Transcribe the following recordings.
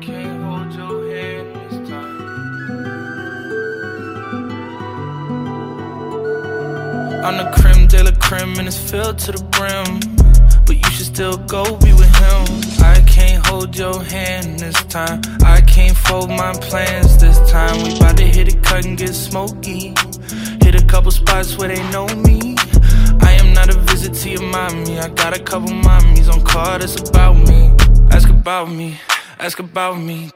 can't hold your hand this time. I'm the creme de la creme and it's filled to the brim. But you should still go be with him. I can't hold your hand this time. I can't fold my plans this time. We bout to hit it, cut and get smoky. Hit a couple spots where they know me. I am not a visit to your mommy. I got a couple mommies on call that's about me. Ask about me, ask about me.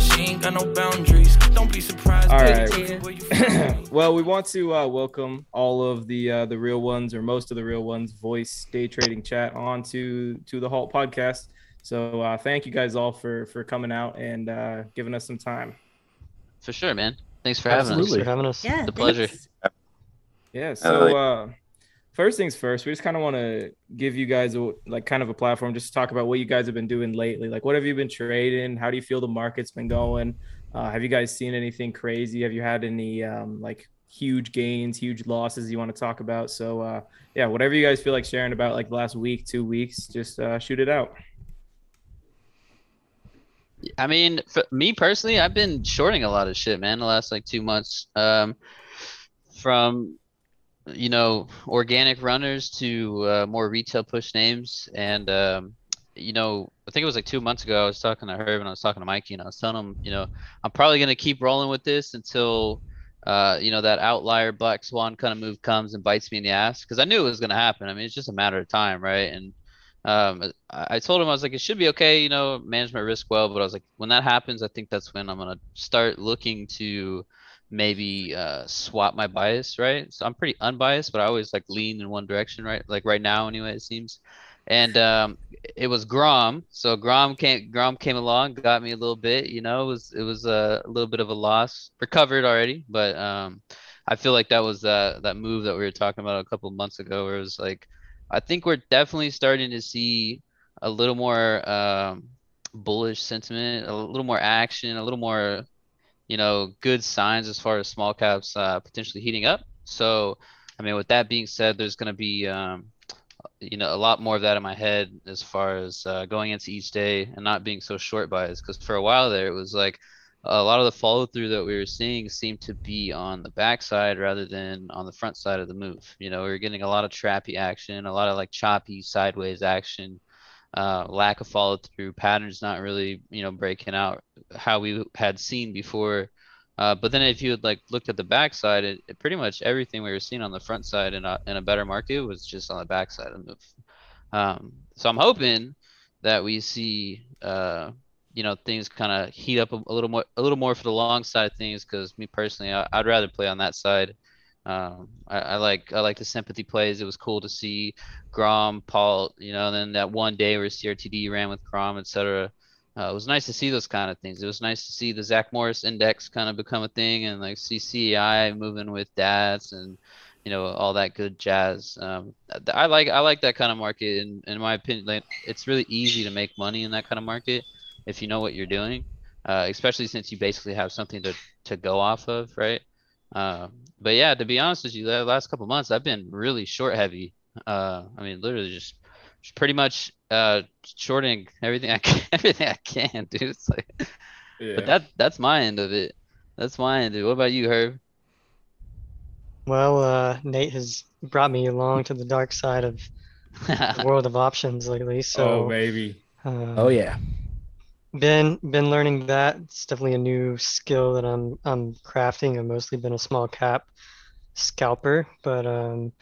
She ain't got no boundaries. Don't be surprised. All baby, right. where you from. well, we want to uh, welcome all of the uh, the real ones, or most of the real ones, voice day trading chat onto to to the Halt podcast. So uh, thank you guys all for for coming out and uh, giving us some time. For sure, man. Thanks for having Thanks us. for having us. Yeah, The pleasure. Yeah. So uh, first things first, we just kind of want to give you guys a, like kind of a platform just to talk about what you guys have been doing lately. Like, what have you been trading? How do you feel the market's been going? Uh, have you guys seen anything crazy? Have you had any um, like huge gains, huge losses you want to talk about? So uh, yeah, whatever you guys feel like sharing about like the last week, two weeks, just uh, shoot it out. I mean, for me personally, I've been shorting a lot of shit, man, the last like two months. Um, from you know organic runners to uh, more retail push names, and um, you know, I think it was like two months ago. I was talking to Herb and I was talking to Mikey, and I was telling him, you know, I'm probably gonna keep rolling with this until. Uh, you know that outlier black swan kind of move comes and bites me in the ass because I knew it was gonna happen. I mean, it's just a matter of time, right? And um, I I told him I was like, it should be okay, you know, manage my risk well. But I was like, when that happens, I think that's when I'm gonna start looking to maybe uh, swap my bias, right? So I'm pretty unbiased, but I always like lean in one direction, right? Like right now, anyway, it seems. And um, it was Grom, so Grom came, Grom came along, got me a little bit, you know, it was it was a, little bit of a loss, recovered already, but um, I feel like that was that that move that we were talking about a couple months ago, where it was like, I think we're definitely starting to see a little more um, bullish sentiment, a little more action, a little more, you know, good signs as far as small caps uh, potentially heating up. So, I mean, with that being said, there's going to be, um, you know, a lot more of that in my head as far as uh, going into each day and not being so short biased. Because for a while there, it was like a lot of the follow through that we were seeing seemed to be on the backside rather than on the front side of the move. You know, we were getting a lot of trappy action, a lot of like choppy sideways action, uh, lack of follow through, patterns not really, you know, breaking out how we had seen before. Uh, but then if you had like looked at the backside, it, it pretty much everything we were seeing on the front side in a, in a better market was just on the backside of the move. Um, so I'm hoping that we see, uh, you know, things kind of heat up a, a little more, a little more for the long side things. Because me personally, I, I'd rather play on that side. Um, I, I like I like the sympathy plays. It was cool to see Grom, Paul, you know, and then that one day where CRTD ran with Grom, etc. Uh, it was nice to see those kind of things. It was nice to see the Zach Morris index kind of become a thing, and like CEI moving with DATS and you know all that good jazz. Um, I like I like that kind of market. In in my opinion, like, it's really easy to make money in that kind of market if you know what you're doing, uh, especially since you basically have something to to go off of, right? Uh, but yeah, to be honest with you, the last couple months I've been really short heavy. Uh, I mean, literally just, just pretty much uh shorting everything I can, everything I can, dude. It's like, Yeah. but that that's my end of it. That's my end. Dude. What about you, Herb? Well, uh, Nate has brought me along to the dark side of the world of options lately. So, oh baby. uh, Oh yeah. Been been learning that. It's definitely a new skill that I'm I'm crafting. I've mostly been a small cap scalper, but um,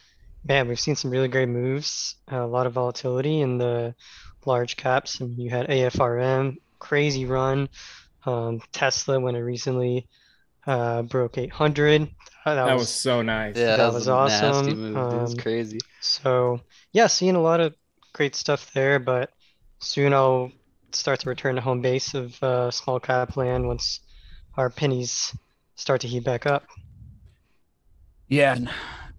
man, we've seen some really great moves. a lot of volatility in the large caps. I mean, you had AFRM, crazy run. Um, Tesla when it recently uh, broke 800. Uh, that That was was so nice. Yeah, That that, was was, awesome. move, dude. It's Um, crazy. So yeah, seeing a lot of great stuff there, but soon I'll start to return to home base of uh, small cap land once our pennies start to heat back up. Yeah.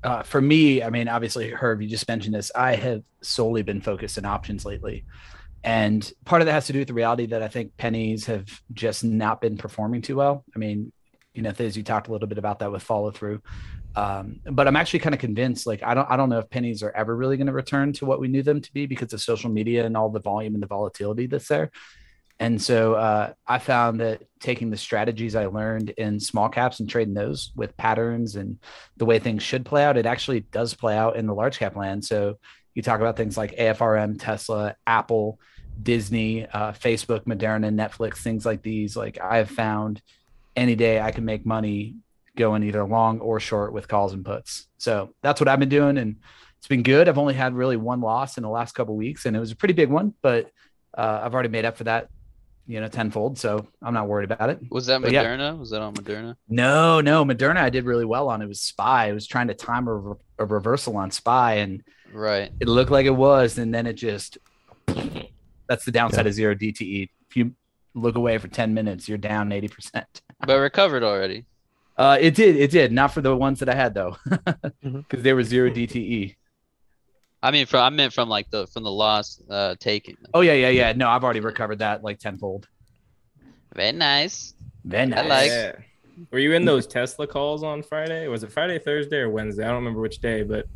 Uh, for me, I mean, obviously, Herb, you just mentioned this. I have solely been focused on options lately. And part of that has to do with the reality that I think pennies have just not been performing too well. I mean, you know, Thiz, you talked a little bit about that with follow through. Um, but I'm actually kind of convinced, like, I don't, I don't know if pennies are ever really going to return to what we knew them to be because of social media and all the volume and the volatility that's there. And so uh, I found that taking the strategies I learned in small caps and trading those with patterns and the way things should play out, it actually does play out in the large cap land. So you talk about things like AFRM, Tesla, Apple, Disney, uh, Facebook, Moderna, Netflix, things like these. Like I have found any day I can make money going either long or short with calls and puts. So that's what I've been doing. And it's been good. I've only had really one loss in the last couple weeks, and it was a pretty big one, but uh, I've already made up for that you know, tenfold. So I'm not worried about it. Was that But yeah. Moderna? Was that on Moderna? No, no, Moderna I did really well on. It was Spy. I was trying to time a, re- a reversal on Spy, and Right. it looked like it was, and then it just. That's the downside of zero DTE. If you look away for 10 minutes, you're down 80%. But recovered already. Uh, it did, it did. Not for the ones that I had though, because Mhm. they were zero DTE. I mean, from I meant from like the from the loss uh taken. Oh yeah, yeah, yeah. No, I've already recovered that like tenfold. Very nice. Then I like- Yeah. Were you in those Tesla calls on Friday? Was it Friday, Thursday, or Wednesday? I don't remember which day, but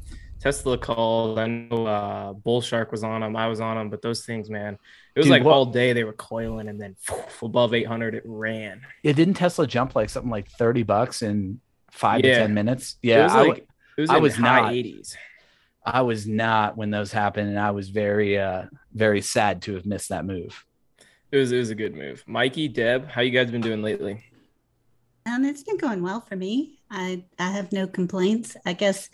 Tesla calls. I know uh, Bull Shark was on them. I was on them, but those things, man, it was Dude, like what- all day they were coiling, and then above 800 it ran. Yeah, didn't Tesla jump like something like 30 bucks in five Yeah. to 10 minutes? it Yeah, was I w- like it was I in was high not. 80s. I was not when those happened, and I was very, uh, very sad to have missed that move. It was it was a good move. Mikey, Deb, how you guys been doing lately? Um, it's been going well for me. I I have no complaints. I guess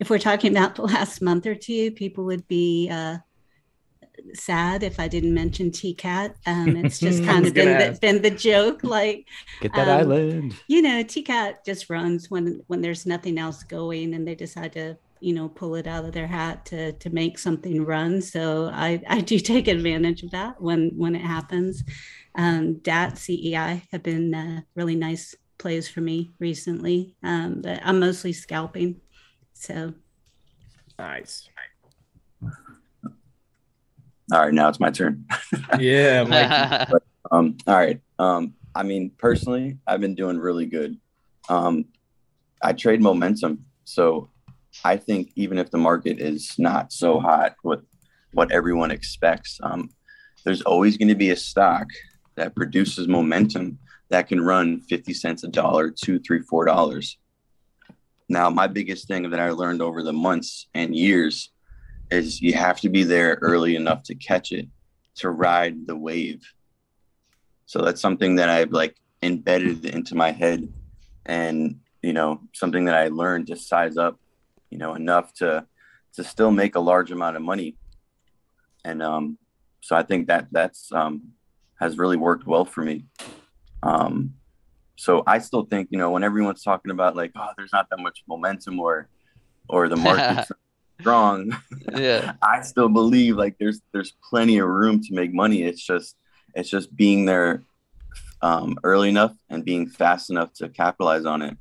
if we're talking about the last month or two, people would be uh, sad if I didn't mention TCAT. Um, it's just kind of been the, been the joke, like Get that Um, island. you know, TCAT just runs when when there's nothing else going, and they decide to you know pull it out of their hat to to make something run. So I I do take advantage of that when when it happens. Um, DAT CEI have been uh, really nice plays for me recently, um, but I'm mostly scalping. So Nice. All right, now it's my turn. Yeah, Mikey. Um, all right. Um, I mean, personally, I've been doing really good. Um, I trade momentum, so I think even if the market is not so hot with what everyone expects, um, there's always going to be a stock that produces momentum that can run 50 cents a dollar, two, three, four dollars. Now, my biggest thing that I learned over the months and years is you have to be there early enough to catch it, to ride the wave. So that's something that I've like embedded into my head and, you know, something that I learned to size up, you know, enough to to still make a large amount of money. And um so I think that that's um has really worked well for me. Um so I still think, you know, when everyone's talking about like, oh, there's not that much momentum or or the market's strong, yeah. I still believe like there's there's plenty of room to make money. It's just it's just being there um, early enough and being fast enough to capitalize on it.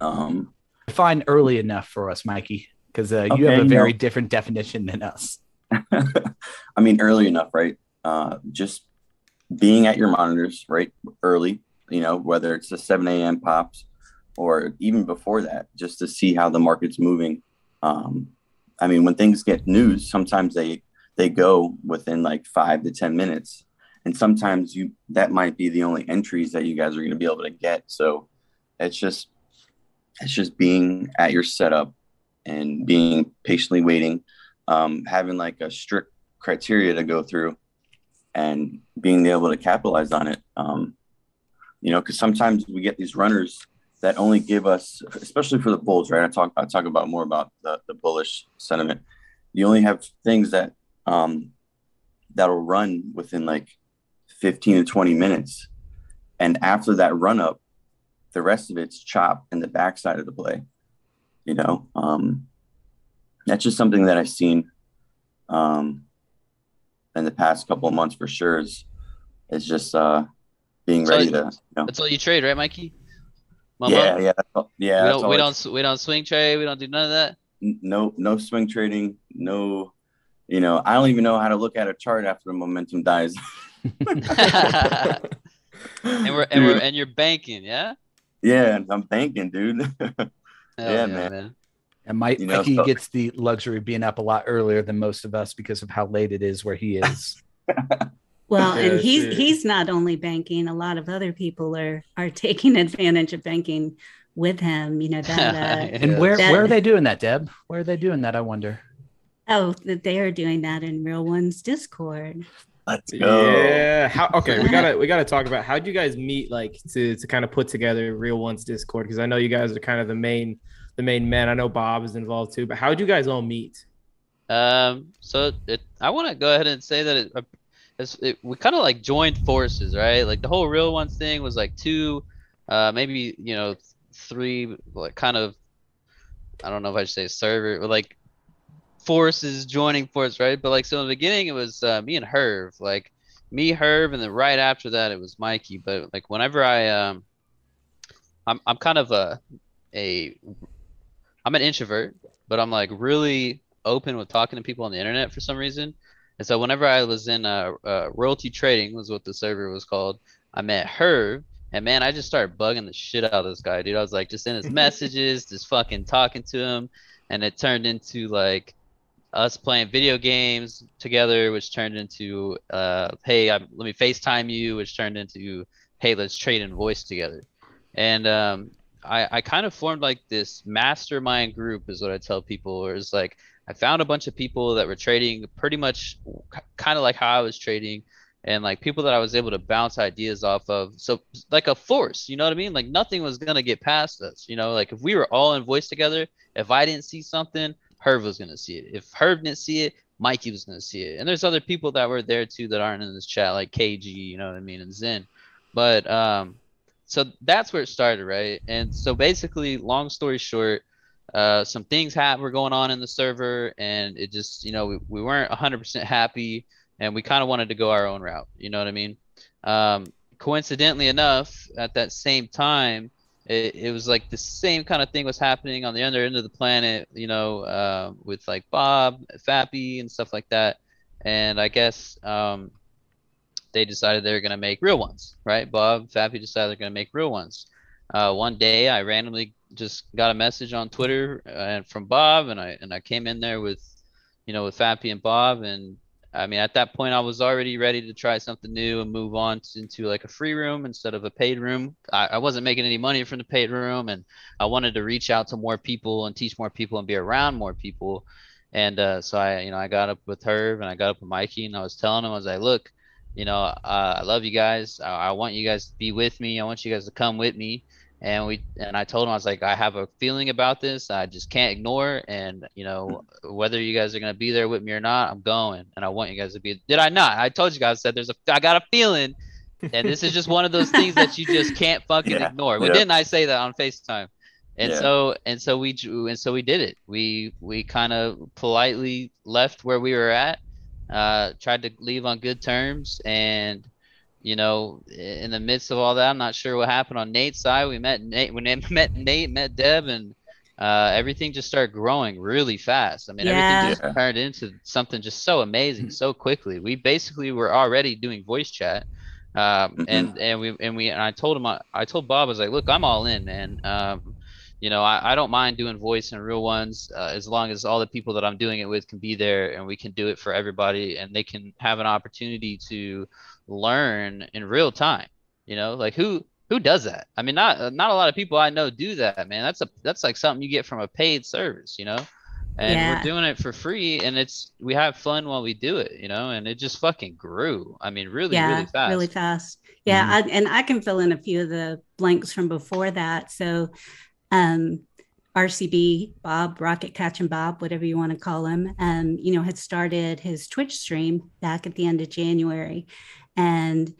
Um, Define early enough for us, Mikey, because uh, you Okay, have a you very know. different definition than us. I mean, early enough, right? Uh, just being at your monitors, right? Early, you know, whether it's the 7 a.m. pops or even before that, just to see how the market's moving. Um, I mean, when things get news, sometimes they they go within like five to 10 minutes. And sometimes you that might be the only entries that you guys are going to be able to get. So it's just it's just being at your setup and being patiently waiting um, having like a strict criteria to go through and being able to capitalize on it. Um, you know, because sometimes we get these runners that only give us, especially for the bulls, right? I talk I talk about more about the, the bullish sentiment. You only have things that um, that'll run within like 15 to 20 minutes. And after that run up, the rest of it's chop in the backside of the play. You know, um, that's just something that I've seen um, in the past couple of months for sure. Is is just uh, being So ready to, you know, That's all you trade, right, Mikey? Mama? yeah, yeah, all, yeah. we don't we don't we don't swing trade. We don't do none of that. no no swing trading, no. You know, I don't even know how to look at a chart after the momentum dies. and we're and we're and you're banking, yeah. yeah, I'm banking, dude. Hell Yeah, man. And Mike, You know, Mikey so- gets the luxury of being up a lot earlier than most of us because of how late it is where he is. Well, Yeah, and he's shit. he's not only banking; a lot of other people are are taking advantage of banking with him. You know that. Uh, And where That- where are they doing that, Deb? Where are they doing that? I wonder. oh, that they are doing that in Real One's Discord. Let's go. Yeah. How, okay, we gotta we gotta talk about how would you guys meet like to to kind of put together Real One's Discord because I know you guys are kind of the main the main men. I know Bob is involved too, but how would you guys all meet? Um, so it, I want to go ahead and say that it, uh, it's, it we kind of like joined forces, right? Like the whole real ones thing was like two, uh, maybe you know, three, like kind of, I don't know if I should say server, like forces joining force, right? But like so in the beginning it was uh, me and Herb, like me, Herb, and then right after that it was Mikey. But like whenever I um, I'm I'm kind of a a I'm an introvert, but I'm like really open with talking to people on the internet for some reason. And so whenever I was in uh, uh royalty trading was what the server was called, I met Herb. And man, I just started bugging the shit out of this guy, dude. I was like just in his messages, just fucking talking to him, and it turned into like us playing video games together, which turned into uh, hey, I'm, let me FaceTime you, which turned into hey, let's trade in voice together. And um, I, I kind of formed like this mastermind group, is what I tell people. Where it's like I found a bunch of people that were trading pretty much kind of like how I was trading, and like people that I was able to bounce ideas off of. So like a force, you know what I mean? Like nothing was gonna get past us, you know. Like if we were all in voice together, if I didn't see something, Herb was gonna see it. If Herb didn't see it, Mikey was gonna see it. And there's other people that were there too that aren't in this chat, like KG, you know what I mean, and Zen. But um, so that's where it started, right? And so basically, long story short, uh, some things had were going on in the server, and it just, you know, we, we weren't 100% happy, and we kind of wanted to go our own route. You know what I mean? Um, coincidentally enough, at that same time, it, it was like the same kind of thing was happening on the other end of the planet, you know, uh, with like Bob, Fappy, and stuff like that. And I guess um, they decided they were going to make real ones, right? Bob, Fappy decided they're going to make real ones. Uh, one day, I randomly just got a message on Twitter and from Bob, and I and I came in there with, you know, with Fappy and Bob, and I mean, at that point, I was already ready to try something new and move on to, into like a free room instead of a paid room. I, I wasn't making any money from the paid room, and I wanted to reach out to more people and teach more people and be around more people. And uh, so I, you know, I got up with Herb and I got up with Mikey, and I was telling him, I was like, look, you know, uh, I love you guys. I, I want you guys to be with me. I want you guys to come with me. And we and I told him I was like, I have a feeling about this. I just can't ignore. And you know, whether you guys are gonna be there with me or not, I'm going. And I want you guys to be. Did I not? I told you guys I said there's a. I got a feeling. And this is just one of those things that you just can't fucking Yeah, ignore. Yeah. didn't I say that on Facetime? And Yeah. so and so we and so we did it. We we kind of politely left where we were at, uh, tried to leave on good terms, and you know, in the midst of all that, I'm not sure what happened on Nate's side. We met Nate when they met Nate, met Deb, and uh, everything just started growing really fast. I mean, Yeah. everything just turned into something just so amazing so quickly. We basically were already doing voice chat. Um, Mhm. and and we and we and I told him I, I told Bob I was like, look, I'm all in, man. Um, you know, I, I don't mind doing voice and real ones uh, as long as all the people that I'm doing it with can be there and we can do it for everybody and they can have an opportunity to learn in real time. You know, like who who does that? I mean, not not a lot of people I know do that, man. That's a that's like something you get from a paid service, you know. And Yeah. we're doing it for free, and it's we have fun while we do it, you know. And it just fucking grew. I mean, really, yeah, really fast. really fast. Yeah, I, and I can fill in a few of the blanks from before that. So, um, RCB Bob, Rocket Catch and Bob, whatever you want to call him, um, you know, had started his Twitch stream back at the end of January, and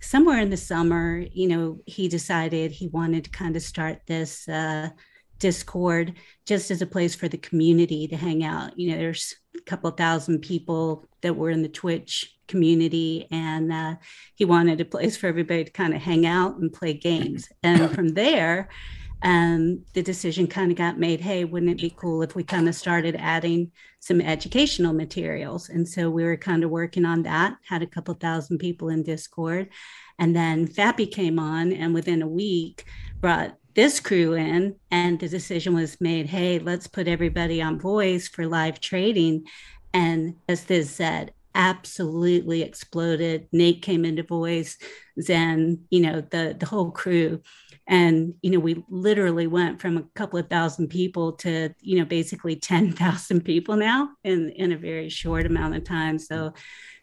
somewhere in the summer, you know, he decided he wanted to kind of start this uh, Discord just as a place for the community to hang out. You know, there's a couple thousand people that were in the Twitch community, and uh, he wanted a place for everybody to kind of hang out and play games. And from there, um, the decision kind of got made hey, wouldn't it be cool if we kind of started adding some educational materials? And so we were kind of working on that, had a couple thousand people in Discord. And then Fappy came on, and within a week, brought this crew in, and the decision was made hey, let's put everybody on voice for live trading. And as Thiz said, absolutely exploded. Nate came into voice, Zen, you know, the the whole crew. And, you know, we literally went from a couple of thousand people to, you know, basically 10,000 people now in, in a very short amount of time. So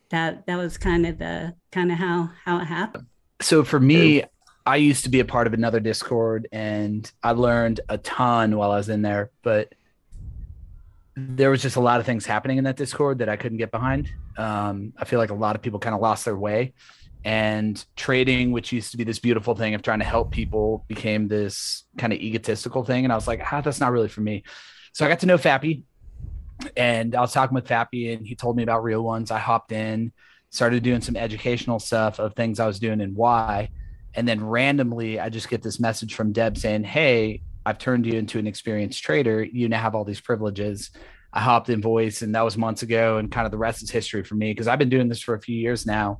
that, that was kind of the, kind of how, how it happened. So for me, I used to be a part of another Discord and I learned a ton while I was in there, but there was just a lot of things happening in that Discord that I couldn't get behind. Um, I feel like a lot of people kind of lost their way and trading which used to be this beautiful thing of trying to help people became this kind of egotistical thing and i was like ah, that's not really for me. So i got to know fappy and i was talking with fappy and he told me about real ones. I hopped in started doing some educational stuff of things i was doing and why and then randomly i just get this message from deb saying hey i've turned you into an experienced trader. You now have all these privileges. I hopped in voice and that was months ago and kind of the rest is history for me because I've been doing this for a few years now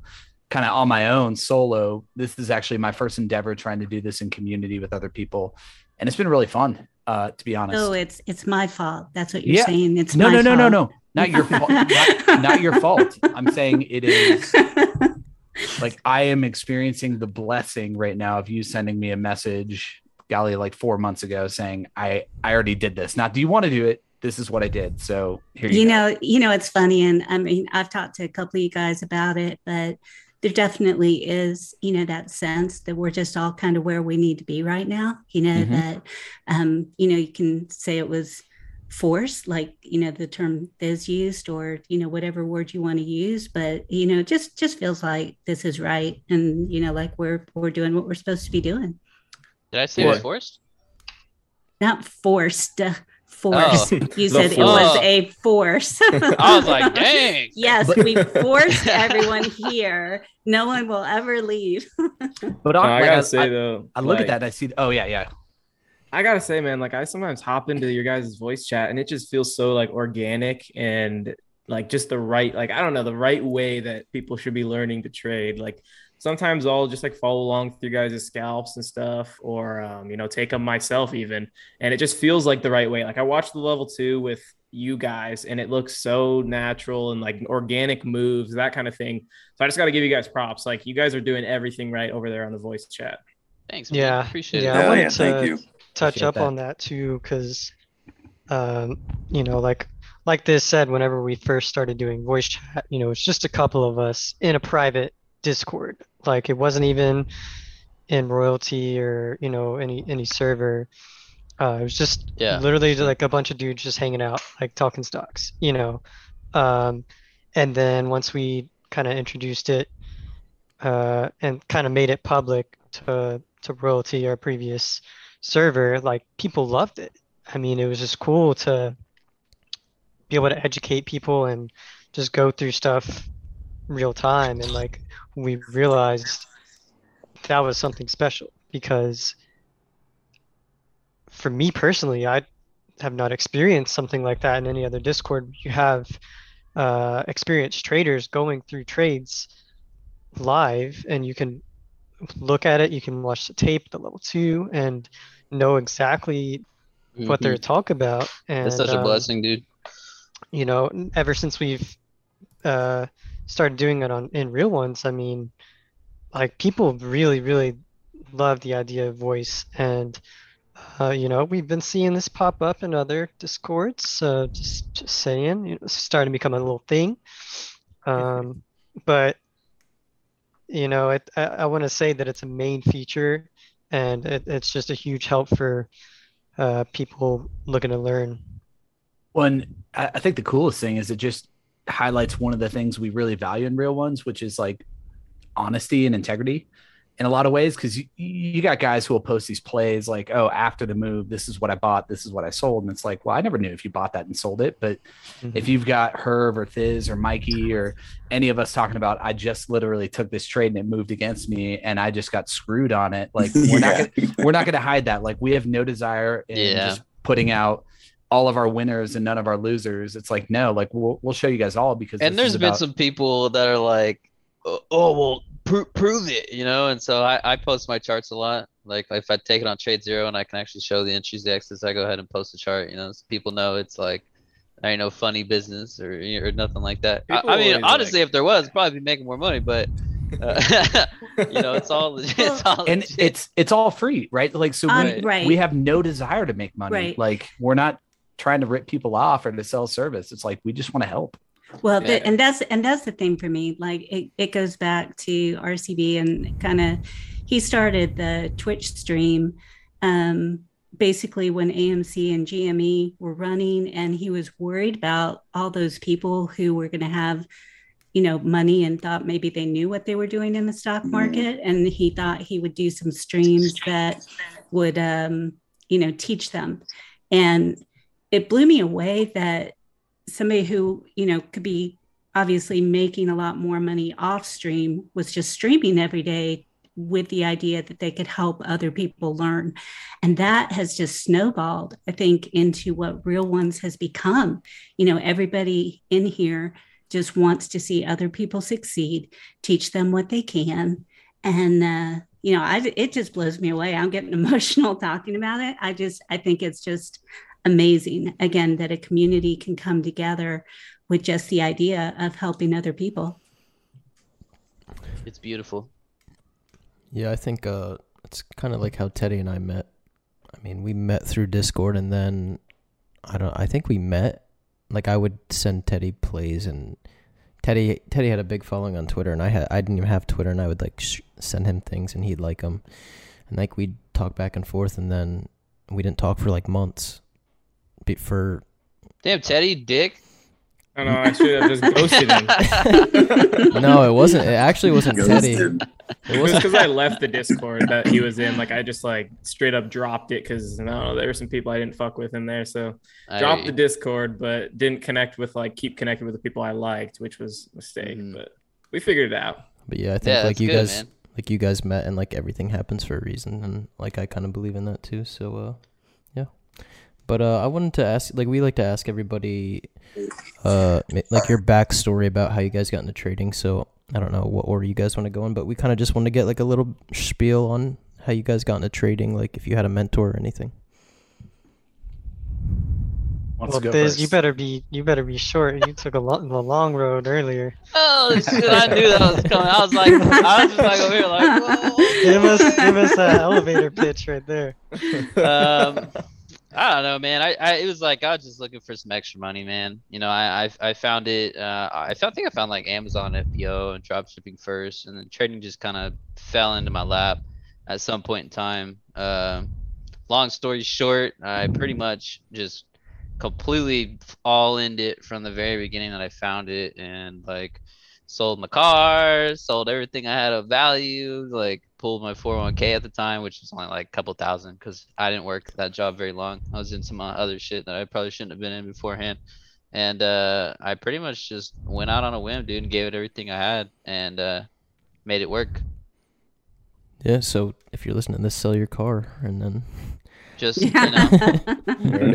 kind of on my own solo. This is actually my first endeavor trying to do this in community with other people. And it's been really fun, uh, to be honest. Oh, it's it's my fault. That's what you're yeah. saying. It's no, no, no, fault. no, no, not your fault. not, not your fault. I'm saying it is like I am experiencing the blessing right now of you sending me a message, golly, like four months ago, saying I I already did this. Now, do you want to do it? This is what I did. So here you, you go. know, you know, it's funny, and I mean, I've talked to a couple of you guys about it, but there definitely is, you know, that sense that we're just all kind of where we need to be right now. You know, mm-hmm. that, um, you know, you can say it was force, like, you know, the term is used or, you know, whatever word you want to use, but, you know, just, just feels like this is right. And, you know, like we're, we're doing what we're supposed to be doing. Did I say it was forced? Not forced force. Oh, you said it was a force. I was like, dang. yes, we forced everyone here. No one will ever leave. but no, I gotta I, say though, I, look like, at that and I see. Oh yeah, yeah. I gotta say, man, like I sometimes hop into your guys' voice chat and it just feels so like organic and like just the right, like I don't know, the right way that people should be learning to trade. Like sometimes I'll just like follow along through guys' scalps and stuff, or um, you know, take them myself even, and it just feels like the right way. Like I watched the level two with you guys, and it looks so natural and like organic moves, that kind of thing. So I just got to give you guys props. Like you guys are doing everything right over there on the voice chat. Thanks. Man. Yeah, appreciate yeah, it. Yeah, I wanted yeah, to thank you. touch appreciate up that. on that too, because um, you know, like like Thiz said, whenever we first started doing voice chat, you know, it's just a couple of us in a private Discord. Like it wasn't even in royalty or you know any any server. Uh, it was just yeah. literally like a bunch of dudes just hanging out, like talking stocks, you know. Um, and then once we kind of introduced it uh, and kind of made it public to to royalty, our previous server, like people loved it. I mean, it was just cool to be able to educate people and just go through stuff real time and like we realized that was something special because for me personally, I have not experienced something like that in any other Discord. You have uh, experienced traders going through trades live, and you can look at it. You can watch the tape, the level two, and know exactly mm-hmm. what they're talking about. And it's such a um, blessing, dude. You know, ever since we've uh, started doing it on in real ones, I mean, like people really, really love the idea of voice, and uh, you know, we've been seeing this pop up in other discords. So just, just saying, you know, it's starting to become a little thing. Um, but you know, it, I, I want to say that it's a main feature, and it, it's just a huge help for uh, people looking to learn. One, I think the coolest thing is it just highlights one of the things we really value in real ones, which is like honesty and integrity in a lot of ways. Cause you, you got guys who will post these plays like, oh, after the move, this is what I bought, this is what I sold. And it's like, well, I never knew if you bought that and sold it. But mm-hmm. if you've got Herb or Thiz or Mikey or any of us talking about, I just literally took this trade and it moved against me and I just got screwed on it. Like we're yeah. not gonna, we're not gonna hide that. Like we have no desire in yeah. just putting out all of our winners and none of our losers. It's like no, like we'll we'll show you guys all because and there's been about... some people that are like, oh, oh well, pr- prove it, you know. And so I, I post my charts a lot. Like if I take it on Trade Zero and I can actually show the entries, the exits, I go ahead and post the chart. You know, so people know it's like there ain't no funny business or or nothing like that. I, I mean, honestly, like- if there was, probably be making more money. But uh, you know, it's all legit. It's all and legit. it's it's all free, right? Like so, Um, we, right. we have no desire to make money. Right. Like we're not trying to rip people off or to sell service. It's like we just want to help. Well, Yeah. the, and that's and that's the thing for me. Like it, it goes back to RCB and kind of he started the Twitch stream um, basically when AMC and GME were running, and he was worried about all those people who were going to have you know money and thought maybe they knew what they were doing in the stock market, and he thought he would do some streams that would um, you know teach them, and it blew me away that somebody who you know could be obviously making a lot more money off stream was just streaming every day with the idea that they could help other people learn. And that has just snowballed i think into what real ones has become. You know everybody in here just wants to see other people succeed teach them what they can. And uh you know I, it just blows me away. I'm getting emotional talking about it. I just i think it's just amazing again that a community can come together with just the idea of helping other people it's beautiful. Yeah, I think uh, it's kind of like how Teddy and I met. I mean, we met through Discord, and then I don't. I think we met. Like, I would send Teddy plays, and Teddy Teddy had a big following on Twitter, and I had I didn't even have Twitter, and I would like sh- send him things, and he'd like them, and like we'd talk back and forth, and then we didn't talk for like months. Be- For Damn, Teddy, Dick. I don't know. I should have just ghosted him. no, it wasn't. It actually wasn't Teddy. Ghosted. It It was because I left the Discord that he was in. Like I just like straight up dropped it because no, there were some people I didn't fuck with in there. So dropped the Discord, but didn't connect with like keep connected with the people I liked, which was a mistake. Mhm. But we figured it out. But yeah, I think Yeah, like you good, guys, man. like you guys met, and like everything happens for a reason, and like I kind of believe in that too. So uh, yeah. But uh, I wanted to ask, like we like to ask everybody, uh, like your backstory about how you guys got into trading. So I don't know what order you guys want to go in, but we kind of just want to get like a little spiel on how you guys got into trading, like if you had a mentor or anything. Wants Well, to go Thiz, you better be you better be short. You took a lo- the long road earlier. Oh shit! I knew that was coming. I was like, I was just like over here, like, whoa. Give us give us that elevator pitch right there. um, I don't know, man. I, I it was like I was just looking for some extra money, man. You know, I I, I found it. Uh, I found, I think I found like Amazon FBA and drop shipping first, and then trading just kind of fell into my lap at some point in time. Um, long story short, I pretty much just completely all in it from the very beginning that I found it, and like sold my car, sold everything I had of value, like pulled my 401k at the time, which was only like a couple thousand because I didn't work that job very long. I was in some uh, other shit that I probably shouldn't have been in beforehand. And uh, I pretty much just went out on a whim, dude, and gave it everything I had and uh, made it work. Yeah. So if you're listening to this, sell your car, and then Just, you know,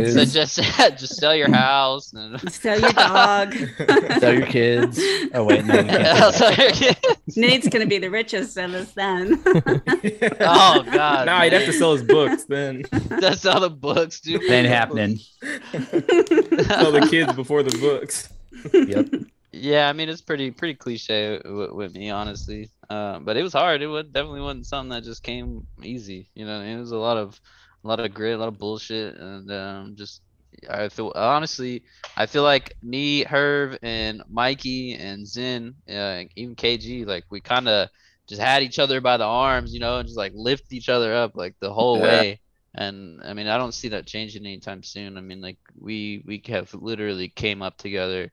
so just, just sell your house. And... Sell your dog. Sell your kids. Oh wait, no, you can't. Yeah, do that. sell your kids. Nate's gonna be the richest of us then. Oh, God, Nah, he'd have to sell his books then. That's all the books, dude. It ain't happening. sell the kids before the books. Yep. Yeah, I mean it's pretty pretty cliche with, with me, honestly. Uh, but it was hard. It would definitely wasn't something that just came easy. You know, it was a lot of a lot of grit, a lot of bullshit, and um, just I feel honestly, I feel like me, Herb, and Mikey and Zen, uh, even KG, like we kind of just had each other by the arms, you know, and just like lift each other up like the whole Yeah. way. And I mean, I don't see that changing anytime soon. I mean, like we we have literally came up together.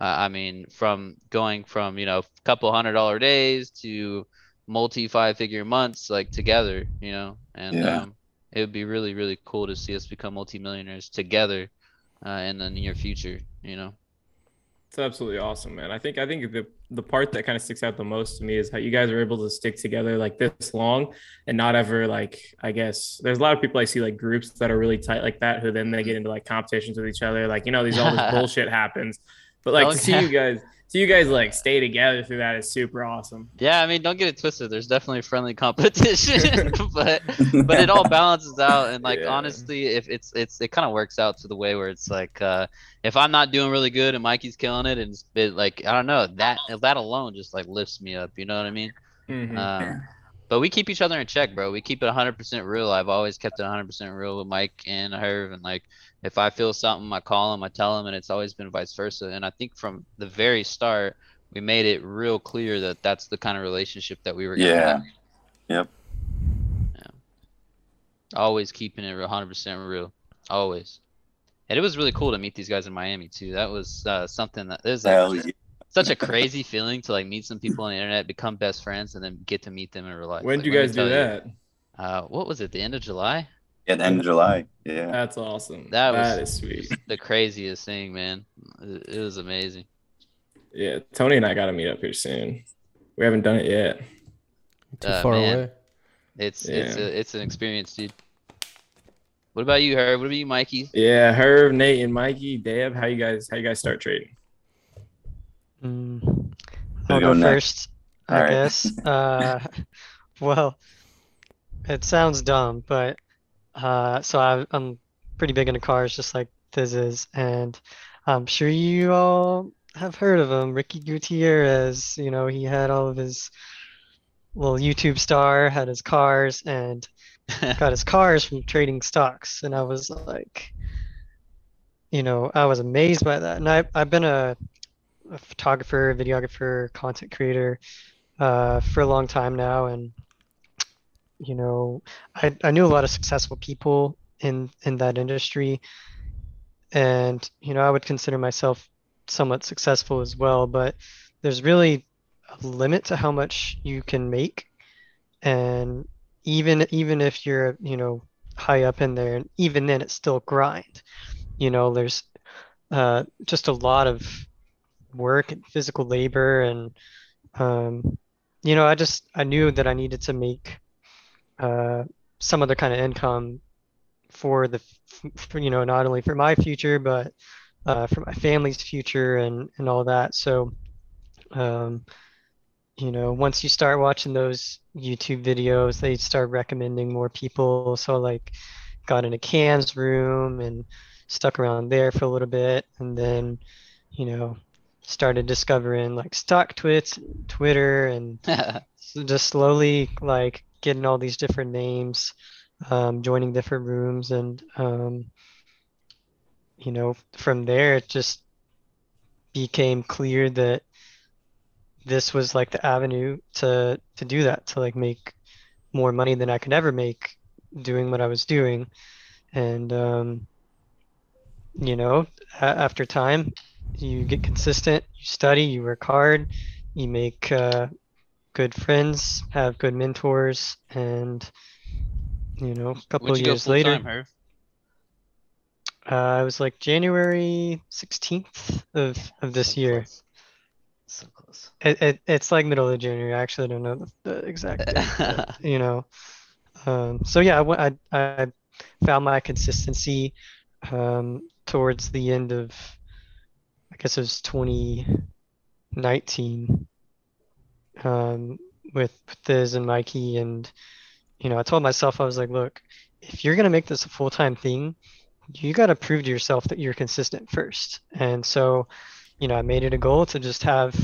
Uh, I mean, from going from you know a couple hundred dollar days to multi five figure months like together, you know, and Yeah. um, it would be really really cool to see us become multimillionaires together uh, in the near future, you know. It's absolutely awesome, man. I think I think the the part that kind of sticks out the most to me is how you guys are able to stick together like this long and not ever like I guess there's a lot of people I see like groups that are really tight like that who then they get into like competitions with each other. Like, you know, these all this bullshit happens. But like to see you guys So you guys like stay together through that is super awesome. Yeah, I mean, don't get it twisted. There's definitely friendly competition, but but it all balances out. And like Yeah. honestly, if it's it's it kind of works out to the way where it's like uh, if I'm not doing really good and Mikey's killing it, and it's it, like I don't know that that alone just like lifts me up. You know what I mean? Mhm. Um, but we keep each other in check, bro. We keep it 100% real. I've always kept it 100% real with Mike and Herb. And like, if I feel something, I call him, I tell him, and it's always been vice versa. And I think from the very start, we made it real clear that that's the kind of relationship that we were gonna Yeah. have. Yep. Yeah. Always keeping it 100% real. Always. And it was really cool to meet these guys in Miami too. That was uh, something that is like, yeah. such a crazy feeling to like meet some people on the internet, become best friends, and then get to meet them in real life. When Like, did you guys do tell that? Uh, what was it? The end of July? At the end of July. Yeah. That's awesome. That was- that is sweet. The craziest thing, man. It, it was amazing. Yeah, Tony and I got to meet up here soon. We haven't done it yet. Too Uh, far man. away. It's it's a, it's an experience, dude. What about you, Herb? What about you, Mikey? Yeah, Herb, Nate, and Mikey, Deb, how you guys how you guys start trading? Mm, I'll go going next? first, I All right. guess. Uh, well, it sounds dumb, but uh, so I, I'm pretty big into cars, just like Thiz is, and I'm sure you all have heard of him, Ricky Gutierrez. You know, he had all of his little YouTube star, had his cars, and got his cars from trading stocks. And I was like, you know, I was amazed by that. And I, I've been a, a photographer, videographer, content creator uh, for a long time now. And, you know, I, I knew a lot of successful people in, in that industry. And, you know, I would consider myself somewhat successful as well. But there's really a limit to how much you can make. And even even if you're you know high up in there and even then it's still grind you know there's uh, just a lot of work and physical labor and um, you know i just i knew that i needed to make uh, some other kind of income for the for, you know not only for my future but uh, for my family's future and and all that so um, you know, once you start watching those YouTube videos, they start recommending more people. So like got into Cam's room and stuck around there for a little bit and then, you know, started discovering like StockTwits, Twitter and just slowly like getting all these different names, um, joining different rooms and um, you know, from there it just became clear that this was like the avenue to to do that to like make more money than I could ever make doing what I was doing. And um you know a- after time you get consistent you study you work hard you make uh, good friends have good mentors and you know a couple of years later time, uh, it was like January 16th of of this So year close. So close. It, it it's like middle of January. I actually don't know the, the exact date, but, you know. Um, so yeah, I, went- I I found my consistency um, towards the end of, I guess it was 2019, um, with Thiz and Mikey, and you know, I told myself I was like, look, if you're gonna make this a full-time thing, you got to prove to yourself that you're consistent first. And so, you know, I made it a goal to just have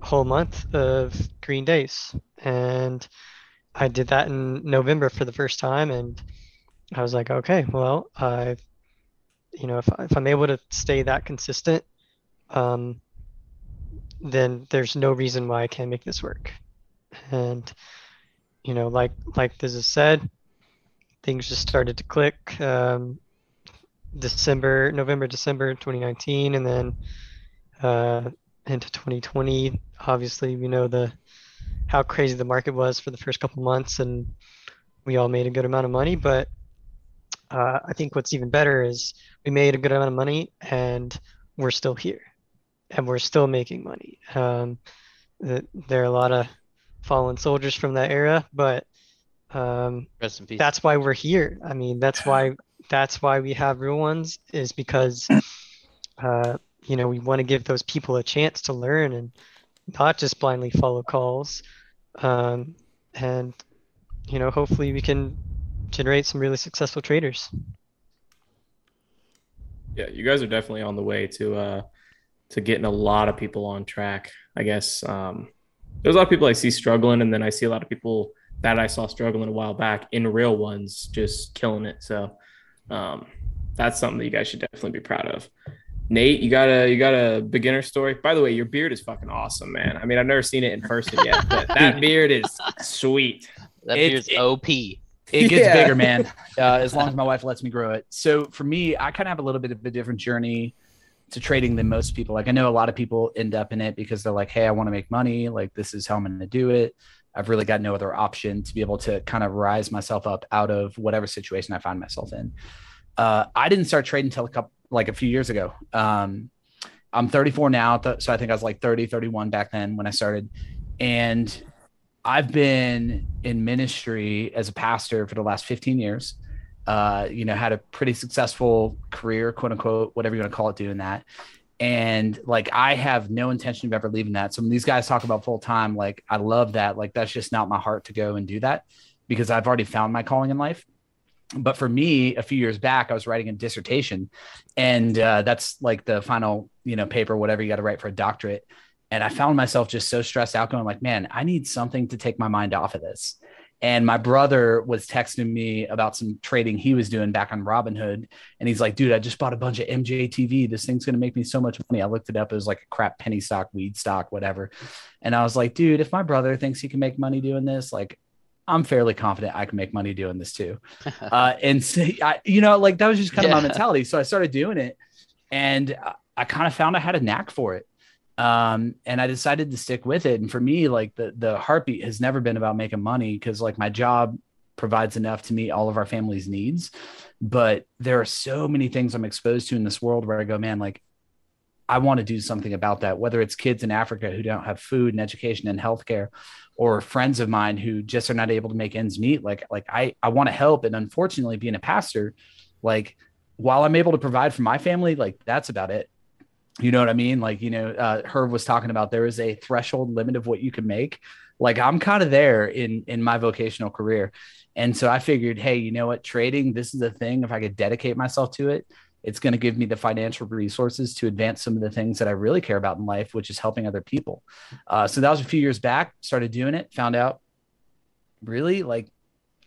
a whole month of green days. And I did that in November for the first time. And I was like, okay, well, I, you know, if, if I'm able to stay that consistent, um, then there's no reason why I can't make this work. And, you know, like, like this is said, things just started to click. Um, December, November, December 2019, and then uh, into 2020. Obviously, we know the how crazy the market was for the first couple months, and we all made a good amount of money. But uh, I think what's even better is we made a good amount of money, and we're still here, and we're still making money. Um, th- there are a lot of fallen soldiers from that era, but um, Rest in peace. that's why we're here. I mean, that's why that's why we have real ones is because uh, you know, we want to give those people a chance to learn and not just blindly follow calls. Um, and, you know, hopefully we can generate some really successful traders. Yeah, you guys are definitely on the way to uh to getting a lot of people on track. I guess um there's a lot of people I see struggling, and then I see a lot of people that I saw struggling a while back in real ones just killing it. So um that's something that you guys should definitely be proud of. Nate, you got a you got a beginner story. By the way, your beard is fucking awesome, man. I mean, I've never seen it in person yet, but that beard is sweet. That It- beard's it- OP. it gets Yeah. bigger, man. Uh, as long as my wife lets me grow it. So for me, I kind of have a little bit of a different journey to trading than most people. Like I know a lot of people end up in it because they're like, "Hey, I want to make money. Like this is how I'm going to do it." I've really got no other option to be able to kind of rise myself up out of whatever situation I find myself in. Uh, I didn't start trading until a couple, like a few years ago. Um, I'm 34 now, so I think I was like 30, 31 back then when I started. And I've been in ministry as a pastor for the last 15 years. Uh, you know, had a pretty successful career, quote unquote, whatever you want to call it, doing that. And like, I have no intention of ever leaving that. So when these guys talk about full time, like, I love that. Like, that's just not my heart to go and do that because I've already found my calling in life. But for me, a few years back, I was writing a dissertation, and uh, that's like the final, you know, paper, whatever you got to write for a doctorate and I found myself just so stressed out, going like, man, I need something to take my mind off of this. And my brother was texting me about some trading he was doing back on Robinhood. And he's like, dude, I just bought a bunch of MJTV. This thing's going to make me so much money. I looked it up. It was like a crap penny stock, weed stock, whatever. And I was like, dude, if my brother thinks he can make money doing this, like, I'm fairly confident I can make money doing this too. Uh, and so, I, you know, like that was just kind of my mentality. So I started doing it and I, I kind of found I had a knack for it um and i decided to stick with it. And for me like the the heartbeat has never been about making money because like my job provides enough to meet all of our family's needs. But there are so many things i'm exposed to in this world where i go man like i want to do something about that. Whether it's kids in africa who don't have food and education and healthcare or friends of mine who just are not able to make ends meet. Like like i i want to help. And unfortunately being a pastor like while i'm able to provide for my family like that's about it you know what I mean? Like, you know, uh, Herb was talking about there is a threshold limit of what you can make. Like, I'm kind of there in in my vocational career, and so I figured, hey, you know what? Trading, this is a thing. If I could dedicate myself to it, it's going to give me the financial resources to advance some of the things that I really care about in life, which is helping other people. Uh, so that was a few years back. Started doing it. Found out, really, like,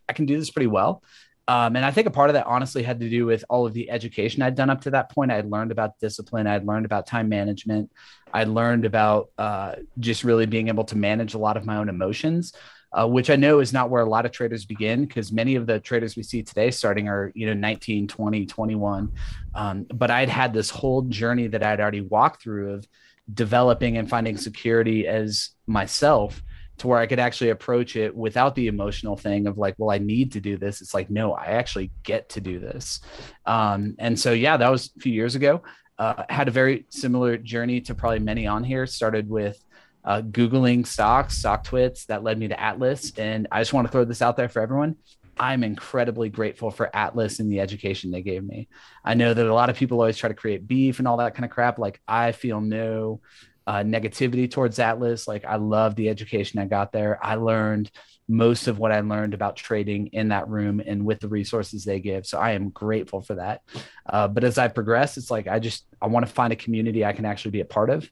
I can do this pretty well. Um, and I think a part of that honestly had to do with all of the education I'd done up to that point. I had learned about discipline, I'd learned about time management, I'd learned about uh, just really being able to manage a lot of my own emotions, uh, which I know is not where a lot of traders begin because many of the traders we see today starting are, you know, 19, 20, 21. Um, but I'd had this whole journey that I'd already walked through of developing and finding security as myself to where I could actually approach it without the emotional thing of like, well, I need to do this. It's like, no, I actually get to do this. Um, and so, yeah, that was a few years ago. Uh, had a very similar journey to probably many on here. Started with uh, Googling stocks, StockTwits that led me to Atlas. And I just want to throw this out there for everyone. I'm incredibly grateful for Atlas and the education they gave me. I know that a lot of people always try to create beef and all that kind of crap. Like, I feel no uh, negativity towards Atlas. Like I love the education I got there. I learned most of what I learned about trading in that room and with the resources they give. So I am grateful for that. Uh, but as I progress, it's like I just I want to find a community I can actually be a part of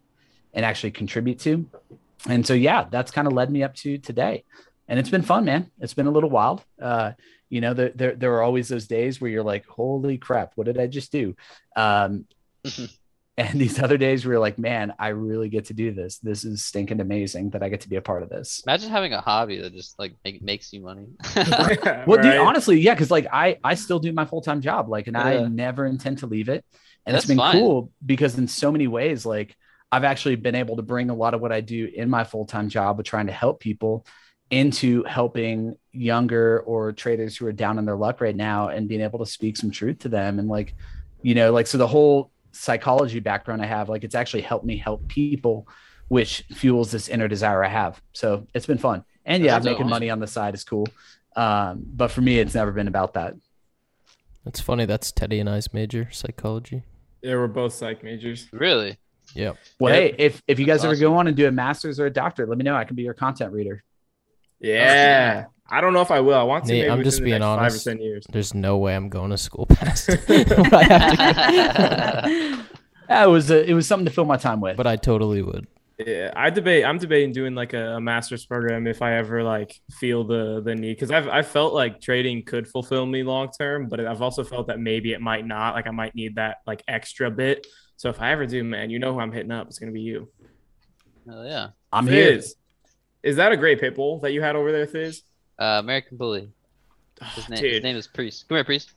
and actually contribute to. And so yeah, that's kind of led me up to today. And it's been fun, man. It's been a little wild. Uh, you know, there, there there are always those days where you're like, holy crap, what did I just do? Um, and these other days we are like, man, I really get to do this. This is stinking amazing that I get to be a part of this. Imagine having a hobby that just like make, makes you money. Well, dude, honestly, yeah, because like I I still do my full time job, like, and I never intend to leave it. And it's That's been fine. cool because in so many ways, like I've actually been able to bring a lot of what I do in my full time job with trying to help people into helping younger or traders who are down in their luck right now and being able to speak some truth to them and like you know like so the whole psychology background i have like it's actually helped me help people which fuels this inner desire i have so it's been fun and yeah That's making awesome. money on the side is cool um, but for me it's never been about that That's funny. That's Teddy and I's major, psychology. Yeah, we're both psych majors. Really? Yep. Well, Yeah. hey, if if you guys That's ever go on and do a master's or a doctorate, let me know. I can be your content reader. Yeah. I don't know if I will. I want to. Nate, maybe I'm just being honest. Five or ten years. There's no way I'm going to school past what I have to. Yeah, it was a, it was something to fill my time with. But I totally would. Yeah, I debate. I'm debating doing like a, a master's program if I ever like feel the the need because I've I felt like trading could fulfill me long term, but I've also felt that maybe it might not. Like I might need that like extra bit. So if I ever do, man, you know who I'm hitting up. It's gonna be you. Hell yeah. I'm here. Thiz. Is that a great pit bull that you had over there, Thiz? Uh, American Bully. His, Oh, name, his name is Priest. Come here, Priest.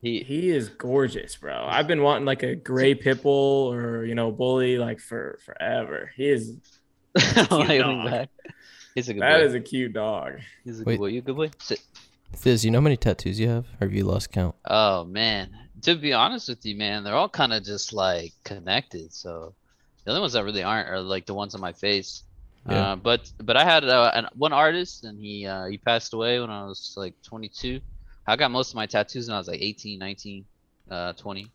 He he is gorgeous, bro. I've been wanting like a gray pit bull or you know bully like for forever. He is like, lean dog. back. He's a good that boy. is a cute dog. He's a Wait. good boy. You a good boy? Sit. Thiz, you know how many tattoos you have? Or have you lost count? Oh man. To be honest with you, man, they're all kind of just like connected. So the only ones that really aren't are like the ones on my face. Yeah. Uh, but but I had uh, an, one artist and he uh, he passed away when I was like 22. I got most of my tattoos when I was like 18, 19, uh, 20.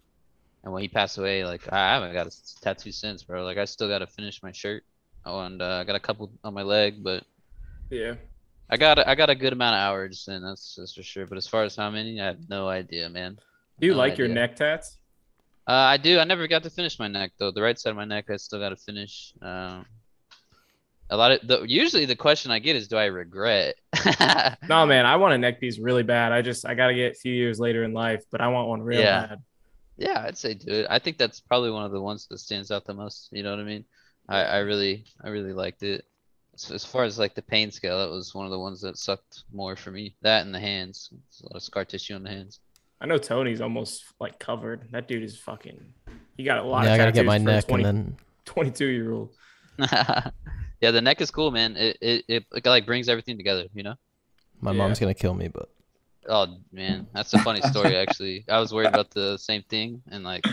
And when he passed away, like I haven't got a tattoo since, bro. Like I still got to finish my shirt. Oh, and uh, I got a couple on my leg, but Yeah. I got a, I got a good amount of hours and That's that's for sure. But as far as how many, I have no idea, man. Do you No like your neck tats? Uh, I do. I never got to finish my neck though. The right side of my neck, I still got to finish. Um, a lot of the usually the question I get is, do I regret? No, man, I want a neck piece really bad. I just I gotta get a few years later in life, but I want one real Yeah. bad. Yeah, I'd say do it. I think that's probably one of the ones that stands out the most. You know what I mean? I, I really I really liked it. As, as far as like the pain scale, that was one of the ones that sucked more for me. That and the hands. There's a lot of scar tissue on the hands. I know Tony's almost like covered. That dude is fucking. He got a lot yeah, of I gotta get my neck 20, and then 22 year old. yeah, the neck is cool, man. It it, it, it like brings everything together. You know? my Yeah. mom's gonna kill me, but Oh man, that's a funny story actually. I was worried about the same thing and like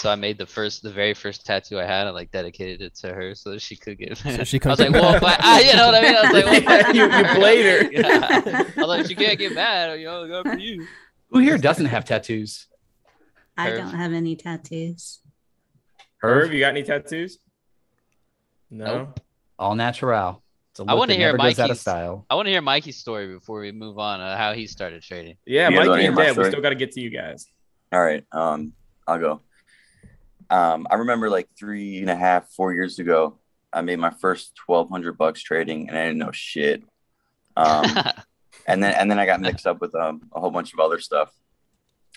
so I made the first the very first tattoo I had, I like dedicated it to her so that she could get So she I was couldn't like, get well, mad. if I, ah, you know what I mean? I was like, well, if I- You- you played her. Yeah. I was like, she can't get mad, you know, go for you. Who here doesn't have tattoos? I Herb. don't have any tattoos. Herb, you got any tattoos? No. Nope. All natural. It's a I look wanna hear never goes out of Mikey's- style. I want to hear Mikey's story before we move on, uh, how he started trading. Yeah, You Mikey and my Deb. We still got to get to you guys. All right. Um, I'll go. Um, I remember like three and a half, four years ago, I made my first twelve hundred bucks trading, and I didn't know shit. Um, and then and then I got mixed up with um, a whole bunch of other stuff,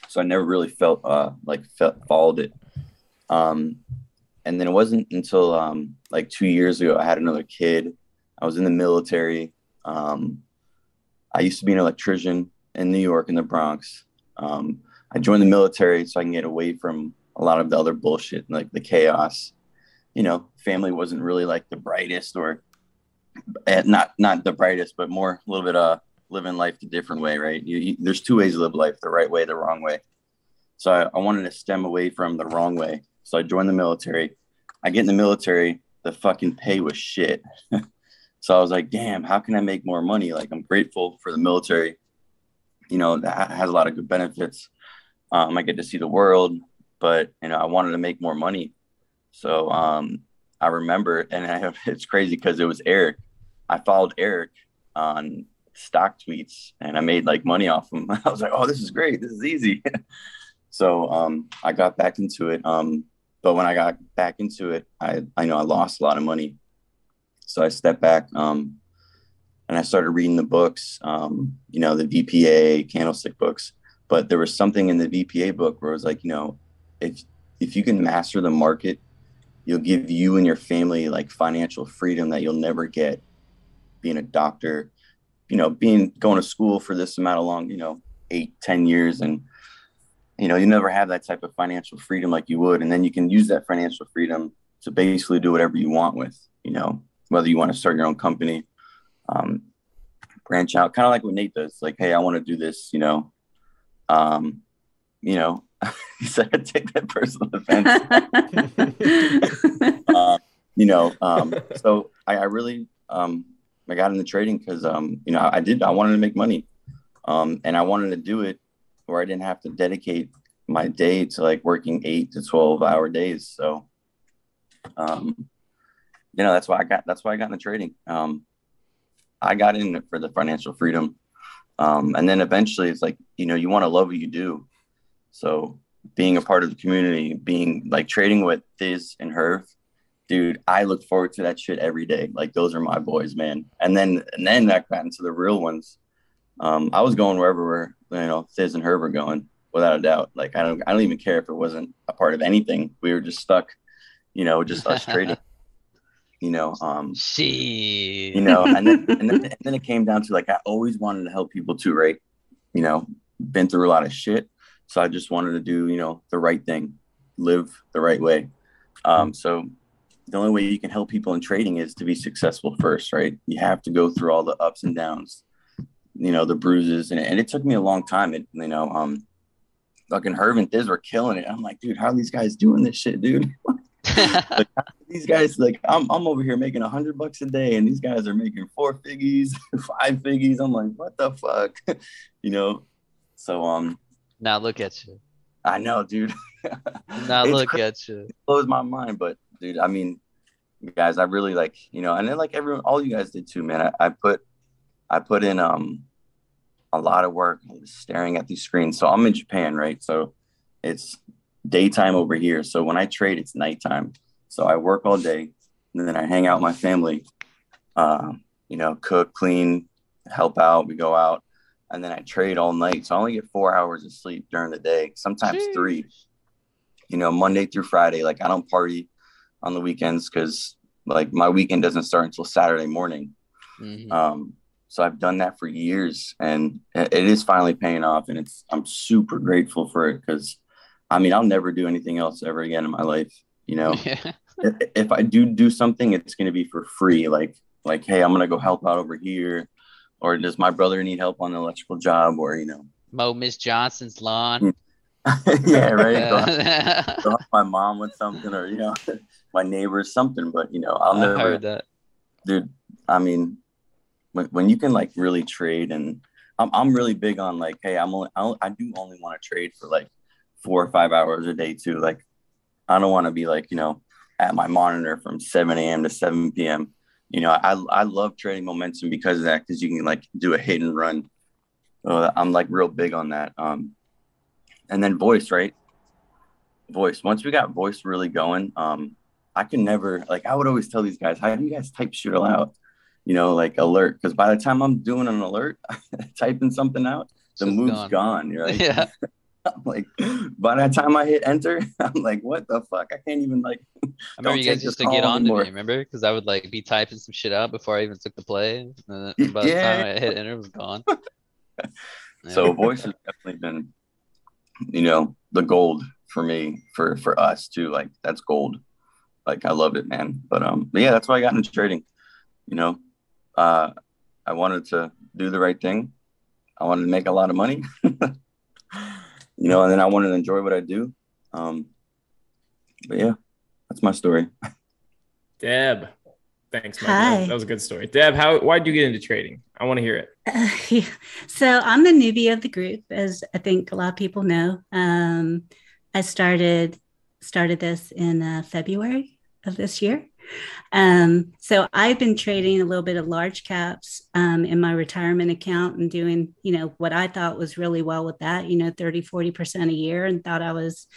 so I never really felt uh, like felt, followed it. Um, and then it wasn't until um, like two years ago I had another kid. I was in the military. Um, I used to be an electrician in New York in the Bronx. Um, I joined the military so I can get away from a lot of the other bullshit, like the chaos. You know, family wasn't really like the brightest, or eh, not not the brightest, but more a little bit uh living life the different way, right? You, you, there's two ways to live life: the right way, the wrong way. So I, I wanted to stem away from the wrong way. So I joined the military. I get in the military, the fucking pay was shit. so I was like, damn, how can I make more money? Like I'm grateful for the military. You know, that has a lot of good benefits. Um, I get to see the world, but you know, I wanted to make more money. So um, I remember, and I, it's crazy because it was Eric. I followed Eric on StockTwits, and I made like money off him. I was like, "Oh, this is great. This is easy." so um, I got back into it. Um, but when I got back into it, I I know I lost a lot of money. So I stepped back um, and I started reading the books. Um, you know, the VPA candlestick books. But there was something in the VPA book where it was like, you know, if if you can master the market, you'll give you and your family like financial freedom that you'll never get being a doctor, you know, being going to school for this amount of long, you know, eight, ten years and you know, you never have that type of financial freedom like you would. And then you can use that financial freedom to basically do whatever you want with, you know, whether you want to start your own company, um, branch out, kind of like what Nate does. Like, hey, I want to do this, you know. Um, you know, he said I take that personal offense. uh, you know, um, so I, I really um, I got into trading because um, you know I did I wanted to make money, um, and I wanted to do it where I didn't have to dedicate my day to like working eight to 12 hour days. So, um, you know, that's why I got, that's why I got into trading. Um, I got in for the financial freedom. Um, and then eventually it's like, you know, you want to love what you do. So being a part of the community, being like trading with Thiz and her, dude, I look forward to that shit every day. Like those are my boys, man. And then, and then that got into the real ones. Um, I was going wherever, you know, Thiz and Herb were going without a doubt. Like I don't I don't even care if it wasn't a part of anything. We were just stuck, you know, just us trading. You know, um She. you know, and then, and then and then it came down to like I always wanted to help people too, right? You know, been through a lot of shit. So I just wanted to do, you know, the right thing, live the right way. Um, so the only way you can help people in trading is to be successful first, right? You have to go through all the ups and downs, you know, the bruises, and, and it took me a long time. It, you know, um, fucking Herb and Thiz were killing it. I'm like, dude, how are these guys doing this shit, dude? like, these guys, like, I'm, I'm over here making a hundred bucks a day, and these guys are making four figgies, five figgies. I'm like, what the fuck, you know? So, um, now look at you. I know, dude. Now look crazy. at you. blows my mind. But dude, I mean, guys, I really like you know, and then like everyone, all you guys did too, man. I, I put, I put in um, a lot of work staring at these screens. So I'm in Japan, right? So it's daytime over here. So when I trade, it's nighttime. So I work all day, and then I hang out with my family. Uh, you know, cook, clean, help out. We go out, and then I trade all night. So I only get four hours of sleep during the day, sometimes three you know, Monday through Friday. Like I don't party on the weekends because like my weekend doesn't start until Saturday morning. Mhm. Um, so I've done that for years, and it is finally paying off, and it's I'm super grateful for it because, I mean, I'll never do anything else ever again in my life. You know, Yeah. if, if I do do something, it's going to be for free. Like like, hey, I'm gonna go help out over here, or does my brother need help on the electrical job, or you know, Mow Miss Johnson's lawn. Hmm. yeah, right. Go I go help my mom with something or you know my neighbors something but you know i'll never I heard that. dude i mean when, when you can like really trade and i'm, I'm really big on like hey i'm only I, I do only want to trade for like four or five hours a day too like i don't want to be like you know at my monitor from 7 a.m to 7 p.m you know i i love trading momentum because of that because you can like do a hit and run. So i'm like real big on that um and then voice right? Voice once we got voice really going um i can never like i would always tell these guys how do you guys type shit out you know like alert because by the time i'm doing an alert typing something out the Shit's move's gone. gone, right Yeah. I'm like by the time i hit enter i'm like what the fuck i can't even like I remember you guys used to get on to me, remember? Because I would like be typing some shit out before I even took the play. And by the yeah. time I hit enter, it was gone. so voice has definitely been you know the gold for me for for us too like that's gold like i love it man but um but yeah that's why i got into trading you know uh i wanted to do the right thing i wanted to make a lot of money you know and then i wanted to enjoy what i do um but yeah that's my story Deb. Thanks, Mike. Hi. That, that was a good story. Deb, how why'd you get into trading? I want to hear it. Uh, yeah. So I'm the newbie of the group, as I think a lot of people know. Um, I started started this in uh, February of this year. Um, so I've been trading a little bit of large caps um, in my retirement account and doing, you know, what I thought was really well with that, you know, 30, 40% a year and thought I was,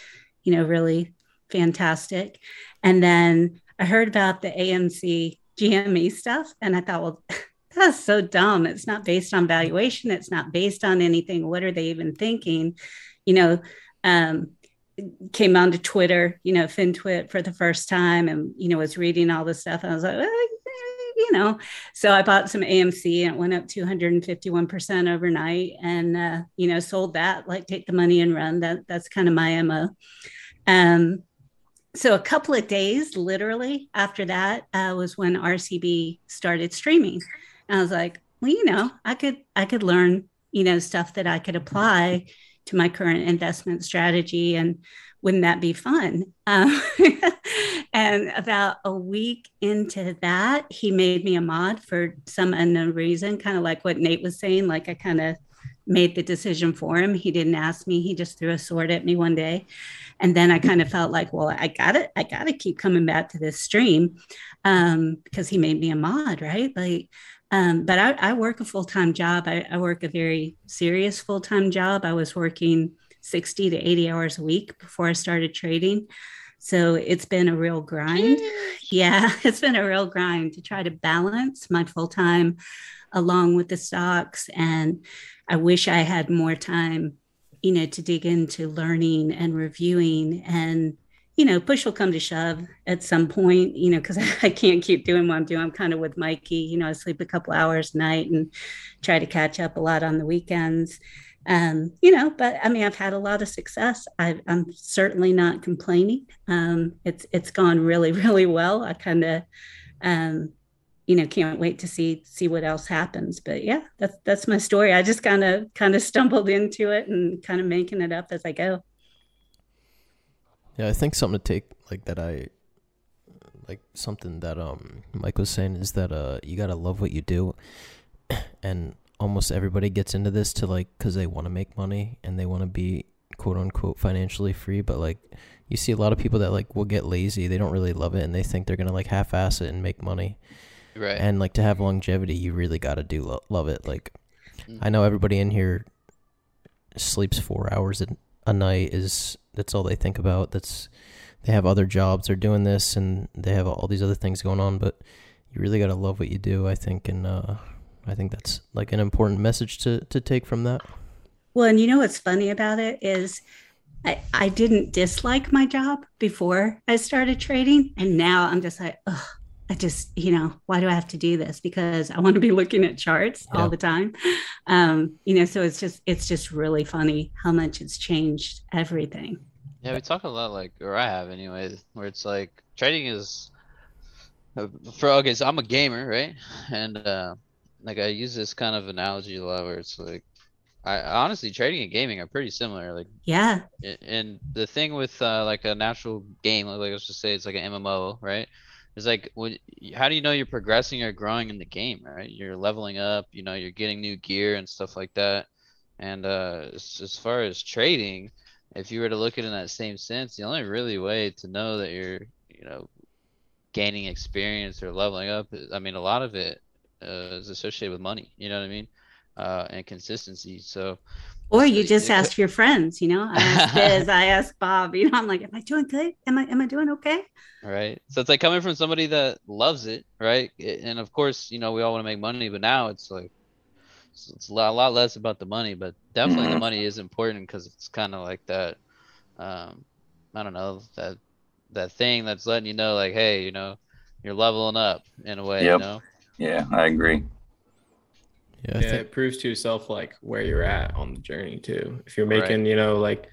you know, really fantastic. And then I heard about the AMC GME stuff and I thought, well, that's so dumb. It's not based on valuation. It's not based on anything. What are they even thinking? You know, um, came onto Twitter, you know, FinTwit for the first time and, you know, was reading all this stuff. And I was like, well, eh, you know, so I bought some AMC and it went up 251% overnight and, uh, you know, sold that, like take the money and run. That That's kind of my MO. Um, so a couple of days literally after that uh, was when RCB started streaming. And I was like, well, you know, I could I could learn, you know, stuff that I could apply to my current investment strategy and wouldn't that be fun? Um, and about a week into that, he made me a mod for some unknown reason, kind of like what Nate was saying. Like I kind of made the decision for him. He didn't ask me. He just threw a sword at me one day. And then I kind of felt like, well, I got it. I got to keep coming back to this stream um, because he made me a mod, right? Like, um, but I, I, work a full time job. I, I, work a very serious full time job. I was working 60 to 80 hours a week before I started trading. So it's been a real grind. Yeah, it's been a real grind to try to balance my full time along with the stocks. And I wish I had more time, you know, to dig into learning and reviewing and you know, push will come to shove at some point, you know, because I can't keep doing what I'm doing. I'm kind of with Mikey, you know, I sleep a couple hours a night and try to catch up a lot on the weekends. Um, you know, but I mean, I've had a lot of success. I, am certainly not complaining. Um, it's it's gone really, really well. I kind of, um, you know, can't wait to see see what else happens. But yeah, that's that's my story. I just kind of kind of stumbled into it and kind of making it up as I go. Yeah, I think something to take like that. I like something that um Mike was saying is that uh you gotta love what you do, and almost everybody gets into this to like because they want to make money and they want to be quote unquote financially free but like you see a lot of people that like will get lazy they don't really love it and they think they're gonna like half-ass it and make money right and like to have longevity you really gotta do lo- love it like mm-hmm. i know everybody in here sleeps four hours a, a night is that's all they think about that's they have other jobs they're doing this and they have all these other things going on but you really gotta love what you do i think and uh I think that's like an important message to to take from that. Well, and you know what's funny about it is I, I didn't dislike my job before I started trading. And now I'm just like, oh, I just, you know, why do I have to do this? Because I want to be looking at charts yeah. all the time. Um, you know, so it's just it's just really funny how much it's changed everything. Yeah, we talk a lot like or I have anyways, where it's like trading is uh, for okay, so I'm a gamer, right? And uh like I use this kind of analogy a lot where it's like I honestly trading and gaming are pretty similar. Like yeah. And the thing with uh, like a natural game, like let's just say it's like an MMO, right? It's like when, how do you know you're progressing or growing in the game, right? You're leveling up, you know, you're getting new gear and stuff like that. And uh, as, as far as trading, if you were to look at it in that same sense, the only really way to know that you're, you know, gaining experience or leveling up, I mean, a lot of it uh, is associated with money. You know what I mean? Uh, and consistency. So, or you just ask your friends. You know, I ask Biz, I ask Bob. You know, I'm like, am I doing good? Am I am I doing okay? Right. So it's like coming from somebody that loves it, right? And of course, you know, we all want to make money, but now it's like it's a lot, a lot less about the money, but definitely the money is important because it's kind of like that. Um, I don't know that that thing that's letting you know, like, hey, you know, you're leveling up in a way, yep. you know. Yeah, I agree. Yeah, I yeah think... it proves to yourself like where you're at on the journey too. If you're making, right. you know, like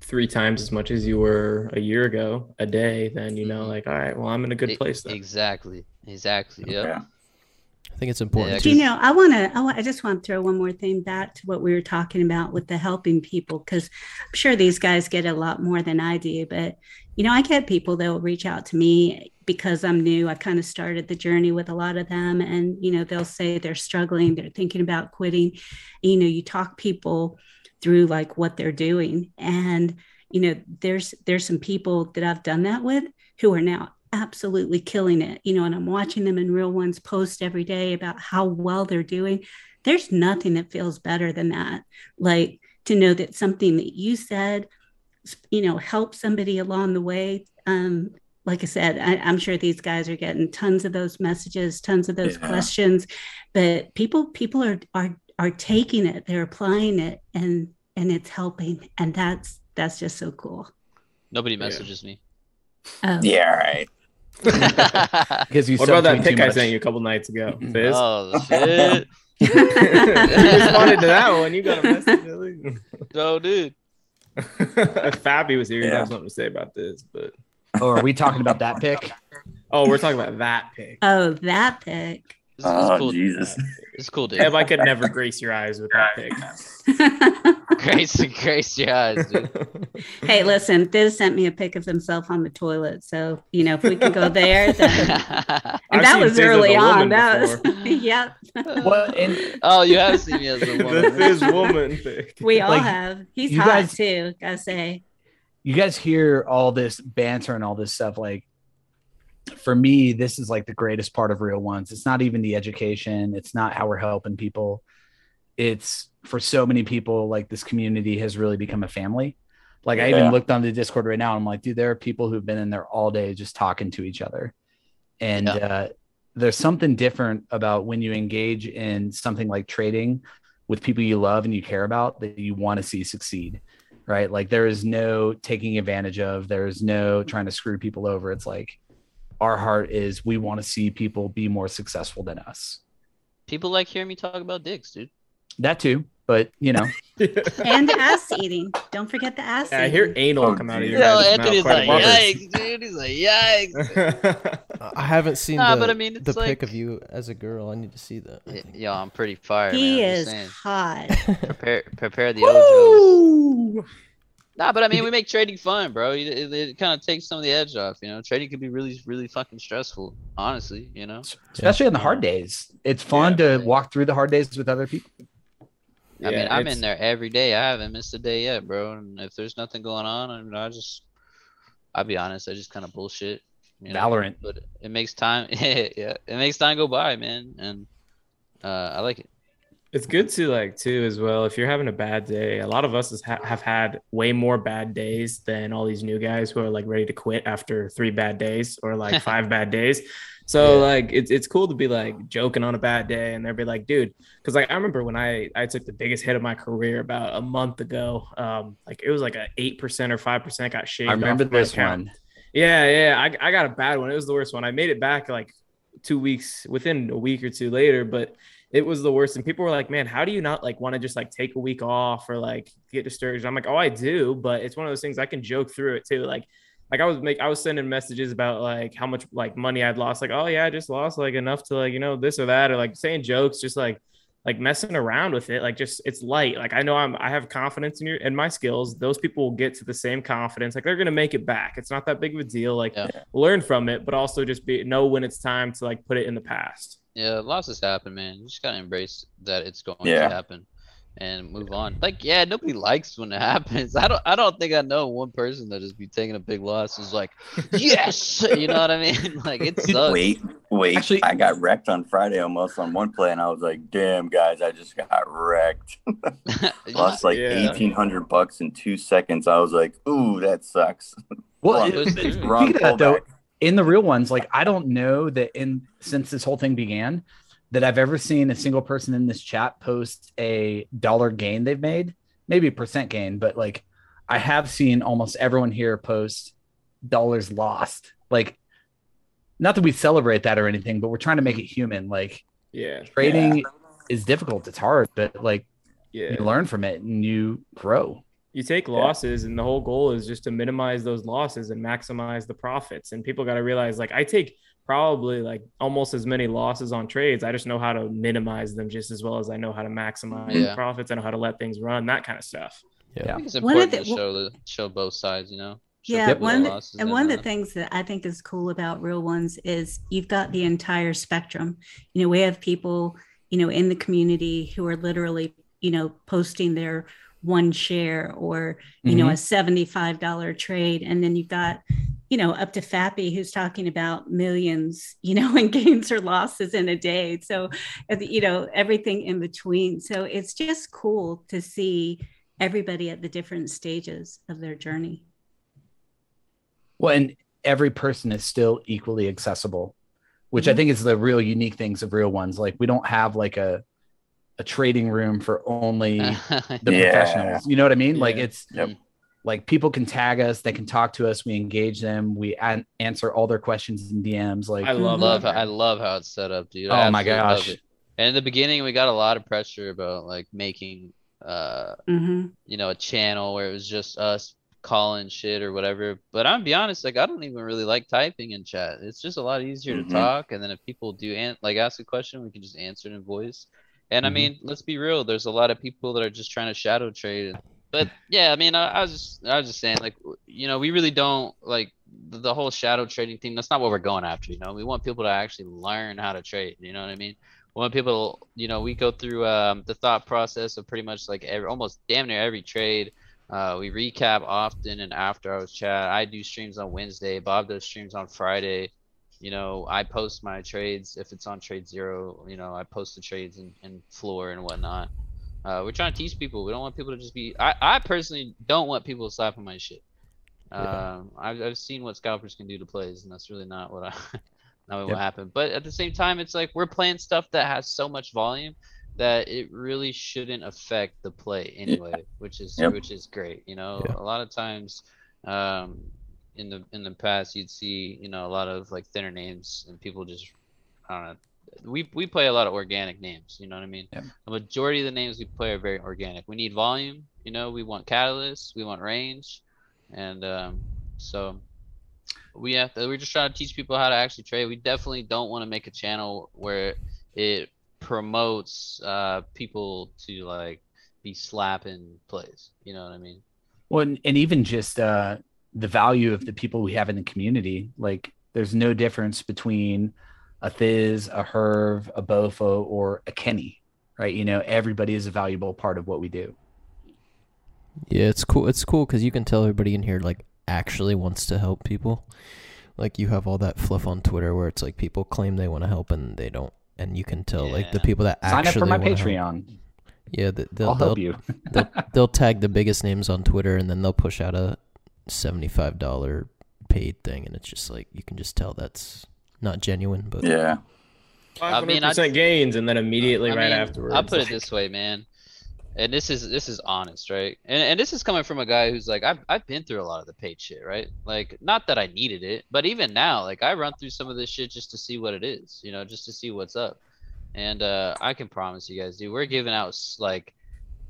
three times as much as you were a year ago a day, then you know, mm-hmm. like, all right, well, I'm in a good place then. Exactly. Exactly. Yep. Yeah. I think it's important. Yeah, you know, I want to, I, I just want to throw one more thing back to what we were talking about with the helping people, because I'm sure these guys get a lot more than I do. But, you know, I get people that will reach out to me because I'm new. I kind of started the journey with a lot of them. And, you know, they'll say they're struggling, they're thinking about quitting. You know, you talk people through like what they're doing. And, you know, there's there's some people that I've done that with who are now absolutely killing it, you know, and I'm watching them in real ones post every day about how well they're doing. There's nothing that feels better than that. Like to know that something that you said, you know, helped somebody along the way. Um, like I said, I, am sure these guys are getting tons of those messages, tons of those yeah. questions, but people people are are are taking it, they're applying it, and and it's helping, and that's that's just so cool. Nobody messages yeah. me. Oh. Yeah, right. Because you. What about that pic I sent you a couple nights ago? Thiz? Oh shit! you responded to that one. You got a message. no, dude. if Fabi was here, he'd have something to say about this. But oh, are we talking about that pick? Oh, we're talking about that pick. Oh, that pick. It's, Oh it's cool. Jesus! It's cool, dude. Ev, I could never grace your eyes with that pick. Grace, grace your eyes, dude. hey, listen, Thiz sent me a pic of himself on the toilet. So, you know, if we can go there, then. And that was Thiz early on. woman That was, before. yep. Well, and oh, you have seen me as a the woman. Thiz woman pick. We all Like, have. He's you hot guys- too, gotta say. you guys hear all this banter and all this stuff like for me this is like the greatest part of real ones it's not even the education it's not how we're helping people it's for so many people like this community has really become a family like i Yeah. even looked on the discord right now and i'm like dude there are people who've been in there all day just talking to each other and Yeah. uh, there's something different about when you engage in something like trading with people you love and you care about that you want to see succeed right? Like there is no taking advantage of, there's no trying to screw people over. It's like our heart is we want to see people be more successful than us. People like hearing me talk about dicks, dude. That too, but you know, And the ass eating. Don't forget the ass Yeah, I hear anal Oh, come out of geez. your Yo, Anthony's like, yikes, dude. He's like, yikes. I haven't seen Nah, the, but I mean, the it's pic of you as a girl. I need to see that. I Y- think. Yo, I'm pretty fire, he man. Is hot. Prepare, prepare the ojos. Nah, but I mean, we make trading fun, bro. It, it, it kind of takes some of the edge off. You know, trading can be really, really fucking stressful. Honestly, you know. especially on the hard days, it's fun to walk through the hard days with other people. I mean, I'm in there every day. I haven't missed a day yet, bro. And if there's nothing going on, I, mean, I just, I'll be honest, I just kind of bullshit. You know? Valorant. But it makes time. yeah, it makes time go by, man, and uh, I like it. It's good to like too as well. If you're having a bad day, a lot of us ha- have had way more bad days than all these new guys who are like ready to quit after three bad days or like five bad days. So Yeah. like it's it's cool to be like joking on a bad day and they'll be like, dude, because like I remember when I I took the biggest hit of my career about a month ago. Um, like it was like a eight percent or five percent got shaved. I remember this account. one. Yeah, yeah. I, I got a bad one. It was the worst one. I made it back like two weeks within a week or two later, but it was the worst. And people were like, man, how do you not like want to just like take a week off or like get discouraged? I'm like, oh, I do, but it's one of those things I can joke through it too. Like, like I was make I was sending messages about like how much like money I'd lost. Like, oh yeah, I just lost like enough to like, you know, this or that, or like saying jokes, just like like messing around with it like just it's light like i know i'm i have confidence in your in my skills those people will get to the same confidence like they're gonna make it back it's not that big of a deal like Yeah. learn from it but also just be know when it's time to like put it in the past Yeah, losses happen, man. You just gotta embrace that it's going Yeah. to happen and move on. Like, yeah, nobody likes when it happens. I don't I don't think I know one person that just be taking a big loss is like, yes, you know what I mean? Like it sucks. Wait, wait. Actually- I got wrecked on Friday almost on one play, and I was like, "Damn, guys, I just got wrecked." Lost like Yeah. eighteen hundred bucks in two seconds. I was like, "Ooh, that sucks." Well, Wrong- it- Those dudes. wrong that, though, pullback. In the real ones, like I don't know that in since this whole thing began, that I've ever seen a single person in this chat post a dollar gain they've made, maybe a percent gain, but like I have seen almost everyone here post dollars lost. Like, not that we celebrate that or anything, but we're trying to make it human. Like yeah trading is difficult, it's hard, but like yeah you learn from it and you grow. You take losses and the whole goal is just to minimize those losses and maximize the profits and people got to realize like i take probably like almost as many losses on trades i just know how to minimize them just as well as i know how to maximize Yeah. profits i know how to let things run that kind of stuff I Yeah. it's important the- to show the show both sides, you know. Show Yeah, people the one losses and one of the uh, things that I think is cool about real ones is you've got the entire spectrum. You know, we have people, you know, in the community who are literally, you know, posting their one share or, you know, a $75 trade. And then you've got, you know, up to Fappy who's talking about millions, you know, and gains or losses in a day. So, you know, everything in between. So it's just cool to see everybody at the different stages of their journey. Well, and every person is still equally accessible, which I Mhm. think is the real unique things of real ones. Like we don't have like a a trading room for only the Yeah. professionals. You know what I mean? Like it's Yep. like people can tag us, they can talk to us, we engage them, we an- answer all their questions in DMs. Like i love love how, I love how it's set up, dude. I Oh my gosh. And in the beginning, we got a lot of pressure about like making, uh, Mm-hmm. you know, a channel where it was just us calling shit or whatever. But I'm be honest, like I don't even really like typing in chat. It's just a lot easier Mhm. to talk, and then if people do an- like ask a question, we can just answer it in voice. And I Mhm. mean, let's be real. There's a lot of people that are just trying to shadow trade. But yeah, I mean, I, I was just I was just saying, like, you know, we really don't like the, the whole shadow trading thing. That's not what we're going after. You know, we want people to actually learn how to trade. You know what I mean? We want people, you know, we go through um, the thought process of pretty much like every, almost damn near every trade. Uh, we recap often and after hours chat. I do streams on Wednesday. Bob does streams on Friday. You know, I post my trades if it's on TradeZero. You know, I post the trades and, in floor and whatnot. Uh, we're trying to teach people. We don't want people to just be. I, I personally don't want people to slap on my shit. Yeah. Um, I've, I've seen what scalpers can do to plays, and that's really not what I not what Yep. happened. But at the same time, it's like we're playing stuff that has so much volume that it really shouldn't affect the play anyway, which is Yep. which is great. You know, Yeah. a lot of times, um, in the in the past, you'd see you know a lot of like thinner names and people just I don't know. We we play a lot of organic names. You know what I mean? Yep. The majority of the names we play are very organic. We need volume. You know, we want catalyst, we want range, and um, so we have to, we're just trying to teach people how to actually trade. We definitely don't want to make a channel where it promotes uh, people to like be slapping plays. You know what I mean? Well, and, and even just uh, the value of the people we have in the community. Like, there's no difference between a Thiz, a Herb, a Bofo, or a Kenny, right? You know, everybody is a valuable part of what we do. Yeah, it's cool. It's cool because you can tell everybody in here like actually wants to help people. Like you have all that fluff on Twitter where it's like people claim they want to help and they don't, and you can tell like the people that Sign up actually for my wanna help- Patreon. Yeah, they'll I'll help they'll, you. they'll they'll tag the biggest names on Twitter and then they'll push out a seventy five dollar paid thing, and it's just like you can just tell that's not genuine. But Yeah. I mean, I- percent gains, and then immediately I right mean, afterwards. I'll put it this way, man. And this is this is honest, right? And and this is coming from a guy who's like, I've I've been through a lot of the paid shit, right? Like, not that I needed it, but even now, like I run through some of this shit just to see what it is, you know, just to see what's up. And uh I can promise you guys, dude, we're giving out like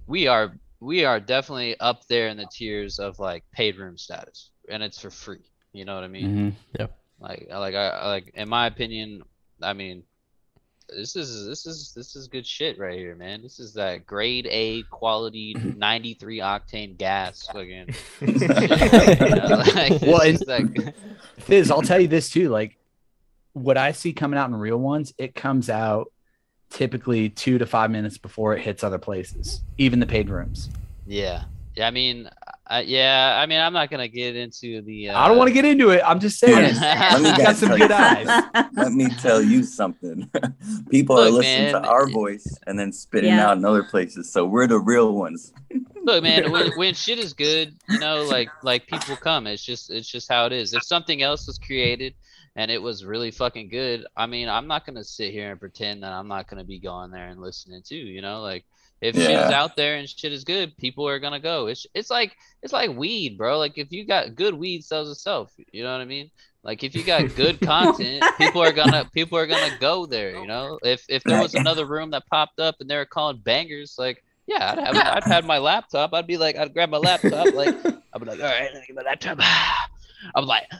we are we are definitely up there in the tiers of like paid room status. And it's for free. You know what I mean? Mhm. Like, like I I- like in my opinion, I mean, this is this is this is good shit right here, man. This is that grade A quality 93 octane gas, fucking. you know, like, Well, it's and- just that- Thiz, I'll tell you this too. Like what I see coming out in real ones, it comes out typically two to five minutes before it hits other places, even the paid rooms. yeah, yeah. I mean, I, yeah. I mean, I'm not gonna get into the. Uh, I don't want to get into it. I'm just saying. Let me You got some tell good you eyes. Let me tell you something. People are Look, listening to our voice and then spitting Yeah. out in other places. So we're the real ones. Look, man, when, when shit is good, you know, like like people come. It's just it's just how it is. If something else was created and it was really fucking good, I mean, I'm not gonna sit here and pretend that I'm not gonna be going there and listening too. You know, like if shit is out there and shit is good, people are gonna go. It's it's like it's like weed, bro. Like if you got good weed sells itself. You know what I mean? Like if you got good content, people are gonna people are gonna go there. You know, if if there was another room that popped up and they were calling bangers, like yeah, I'd have I'd have my laptop. I'd be like, I'd grab my laptop, like I'd be like, all right, let me get my laptop. I'm like,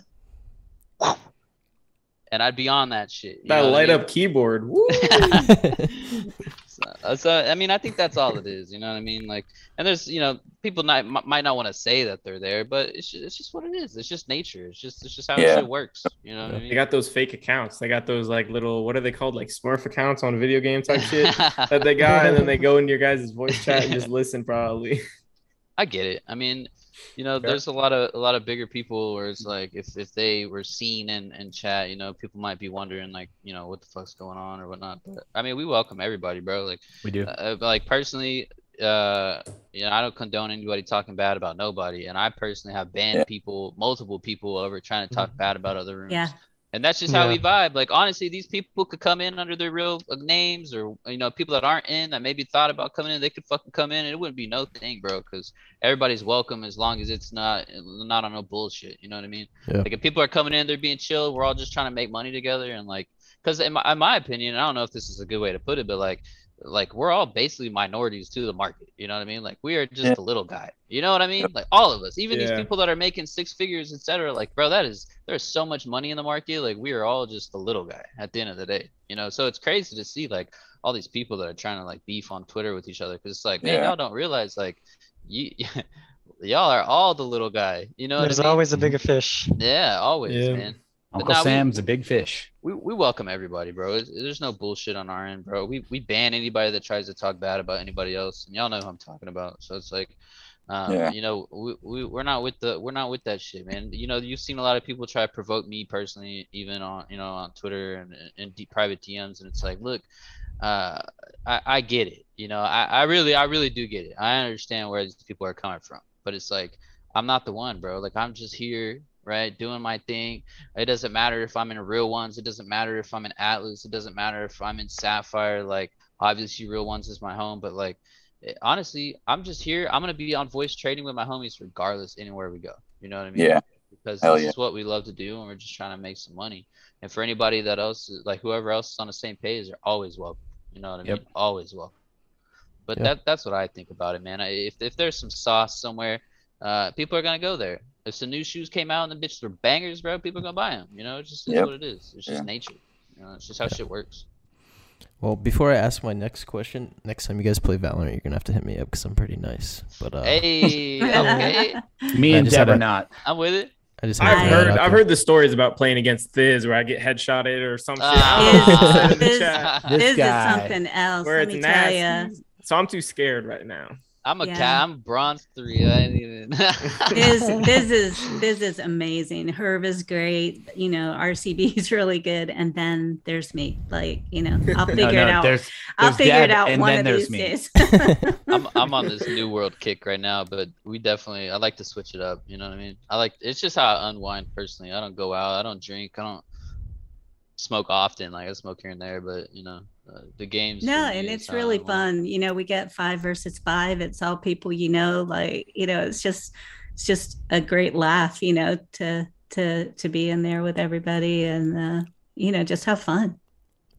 and I'd be on that shit. you that know what I light mean? up keyboard. Woo! so, so I mean, I think that's all it is. You know what I mean? Like, and there's you know people not m- might not want to say that they're there, but it's just, it's just what it is. It's just nature. It's just it's just how Yeah. shit works. You know what I They mean? got those fake accounts. They got those like little what are they called? Like Smurf accounts on video game type shit that they got, and then they go into your guys' voice chat and just listen probably. I get it. I mean, you know, Yeah. there's a lot of a lot of bigger people where it's like if if they were seen in in chat, you know, people might be wondering like, you know, what the fuck's going on or whatnot. But I mean, we welcome everybody, bro. Like, We do. uh, like personally, uh, you know, I don't condone anybody talking bad about nobody, and I personally have banned Yeah. people, multiple people, over trying to talk bad about other rooms. Yeah. And that's just how Yeah. we vibe. Like honestly, these people could come in under their real uh, names, or you know, people that aren't in that maybe thought about coming in, they could fucking come in, and it wouldn't be no thing, bro. Because everybody's welcome as long as it's not not on no bullshit. You know what I mean? Yeah. Like if people are coming in, they're being chill. We're all just trying to make money together and like because in my, in my opinion, I don't know if this is a good way to put it, but like like we're all basically minorities to the market. You know what I mean? Like we are just Yeah. a little guy. You know what I mean? Like all of us, even Yeah. these people that are making six figures, etc. Like, bro, that is there's so much money in the market. Like we are all just a little guy at the end of the day. You know, so it's crazy to see like all these people that are trying to like beef on Twitter with each other because it's like, man, Yeah. y'all don't realize like you. Y'all are all the little guy, you know. There's what I mean? always a bigger fish. yeah, always, Yeah. man. But Uncle nah, we- Sam's a big fish. we, we welcome everybody, bro. It's- There's no bullshit on our end, bro. We we ban anybody that tries to talk bad about anybody else, and y'all know who I'm talking about. So it's like, um, Yeah. you know, we, we we're not with the we're not with that shit, man. You know, you've seen a lot of people try to provoke me personally, even on you know on Twitter and and deep private DMs, and it's like, look, uh, I I get it. You know, I I really I really do get it. I understand where these people are coming from, but it's like I'm not the one, bro. Like I'm just here, right, doing my thing. It doesn't matter if I'm in real ones. It doesn't matter if I'm in Atlas. It doesn't matter if I'm in Sapphire. Like obviously real ones is my home, but like eh, honestly, I'm just here. I'm gonna be on voice trading with my homies regardless anywhere we go. You know what I mean? Yeah. Because Hell this yeah. is what we love to do, and we're just trying to make some money. And for anybody that else, like whoever else is on the same page, they're always welcome. You know what I mean? Yep. Always welcome. But Yeah. that that's what I think about it, man. I, if if there's some sauce somewhere, uh, people are gonna go there. If some new shoes came out and the bitches were bangers, bro, people are gonna buy them. You know, it's just is Yep. what it is. It's just Yeah. nature. You know, it's just how shit works. Well, before I ask my next question, next time you guys play Valorant, you're gonna have to hit me up because I'm pretty nice. But uh, Hey, okay, Me and just Deb are not. I'm with it. I just I've heard I've heard the stories about playing against Thiz where I get headshotted or some shit. In the This- chat, This this is something else. where Let it's me tell you. So I'm too scared right now. I'm a Yeah. cat. I'm bronze three. I ain't even. Thiz, Thiz is Thiz is amazing. Herb is great. You know, RCB is really good, and then there's me. Like, you know, I'll figure no, it out. There's, I'll there's figure it out one of these me. days. I'm I'm on this new world kick right now, but we definitely I like to switch it up. You know what I mean? I like it's just how I unwind personally. I don't go out. I don't drink. I don't smoke often. Like I smoke here and there, but you know, uh, the games. no, me and it's really fun. You know, we get five versus five. It's all people you know. Like, you know, it's just it's just a great laugh. You know, to to to be in there with everybody and uh, you know just have fun.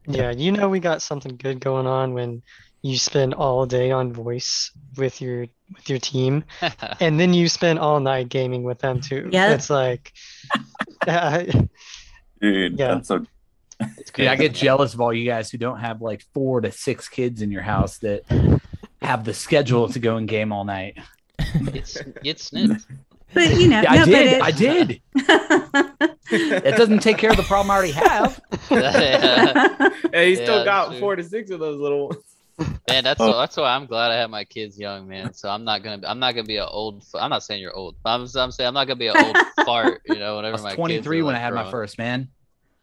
Yeah, you know we got something good going on when you spend all day on voice with your with your team, and then you spend all night gaming with them too. Yeah. It's like, uh, Dude, Yeah. that's so It's Dude, I get jealous of all you guys who don't have like four to six kids in your house that have the schedule to go and game all night. Get, get snipped. But you know, Yeah, I no, but did. I did. It doesn't take care of the problem I already have. Yeah. Hey, he Yeah, still got true. four to six of those little ones. Man, that's Oh. that's why I'm glad I have my kids young, man. So I'm not gonna I'm not gonna be an old. I'm not saying you're old. But I'm, I'm saying I'm not gonna be an old fart. You know, I whenever was my 23 kids when like, I had my first, man.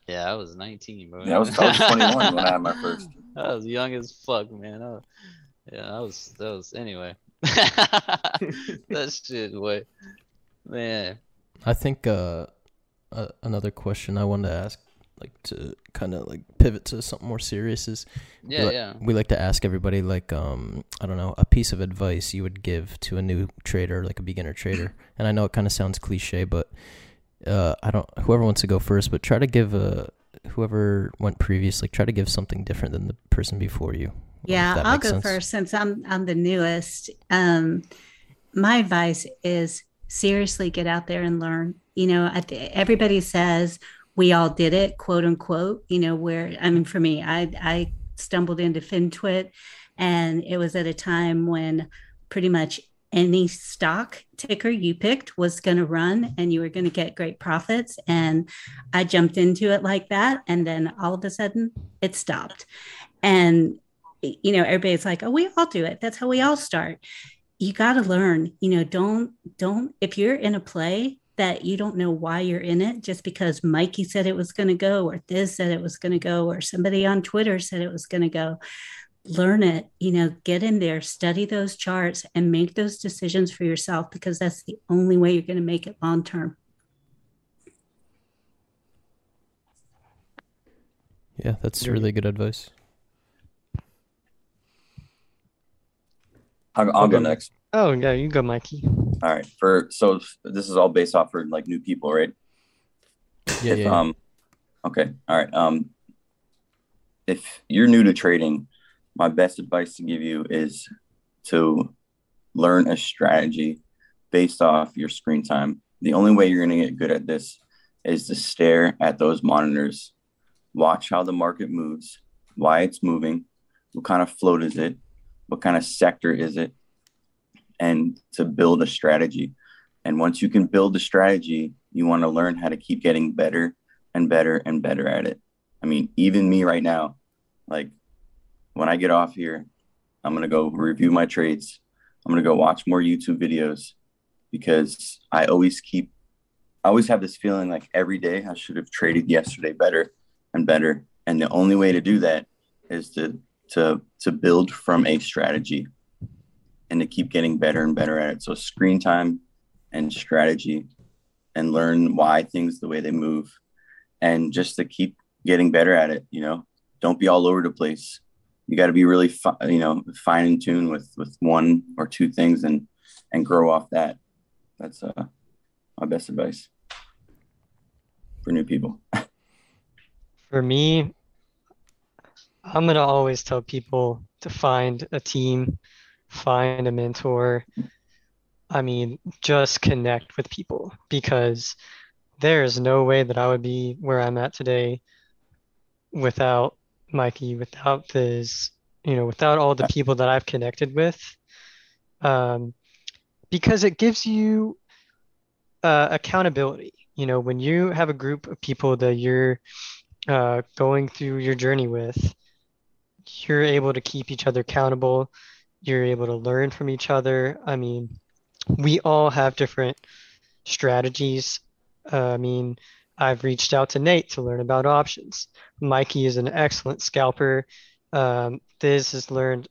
Yeah, I was 19, bro. yeah, I was, I was 21 when I had my first. I was young as fuck, man. I was, yeah, I was. That was anyway. that shit, what, man. I think uh, uh, another question I wanted to ask, like to kind of like pivot to something more serious, is we Yeah, li- yeah. we like to ask everybody like um I don't know a piece of advice you would give to a new trader, like a beginner trader. And I know it kind of sounds cliche, but uh, I don't. Whoever wants to go first, but try to give a whoever went previous, like try to give something different than the person before you. Yeah, I'll go sense. first since I'm I'm the newest. Um, my advice is seriously get out there and learn. You know, I th- everybody says we all did it, quote unquote. You know, where I mean, for me, I I stumbled into FinTwit, and it was at a time when pretty much any stock ticker you picked was going to run and you were going to get great profits. And i jumped into it like that. And then all of a sudden it stopped. And you know everybody's like oh we all do it. That's how we all start. You got to learn you know don't don't if you're in a play that you don't know why you're in it just because mikey said it was going to go or this said it was going to go or somebody on twitter said it was going to go learn it you know get in there study those charts and make those decisions for yourself because that's the only way you're going to make it long term Yeah, that's really good advice. I'll, I'll go next. oh yeah, you go, Mikey. All right. For so this is all based off for like new people, right? Yeah, If, yeah. Um, okay. All right. Um, if you're new to trading, my best advice to give you is to learn a strategy based off your screen time. The only way you're going to get good at this is to stare at those monitors, watch how the market moves, why it's moving, what kind of float is it, what kind of sector is it, and to build a strategy. And once you can build a strategy, you want to learn how to keep getting better and better and better at it. I mean, even me right now, like when I get off here, I'm going to go review my trades. I'm going to go watch more YouTube videos because I always keep, I always have this feeling like every day I should have traded yesterday better and better. And the only way to do that is to, to, to build from a strategy and to keep getting better and better at it. So screen time and strategy and learn why things the way they move and just to keep getting better at it, you know, don't be all over the place. You got to be really, fi- you know, fine in tune with, with one or two things and, and grow off that. That's uh, my best advice for new people. For me, I'm gonna always tell people to find a team, find a mentor. I mean, just connect with people because there is no way that I would be where I'm at today without Mikey, without this, you know, without all the people that I've connected with. Um, because it gives you uh, accountability. You know, when you have a group of people that you're uh, going through your journey with, you're able to keep each other accountable. You're able to learn from each other. I mean, we all have different strategies. Uh, I mean, I've reached out to Nate to learn about options. Mikey is an excellent scalper. Um, Thiz has learned,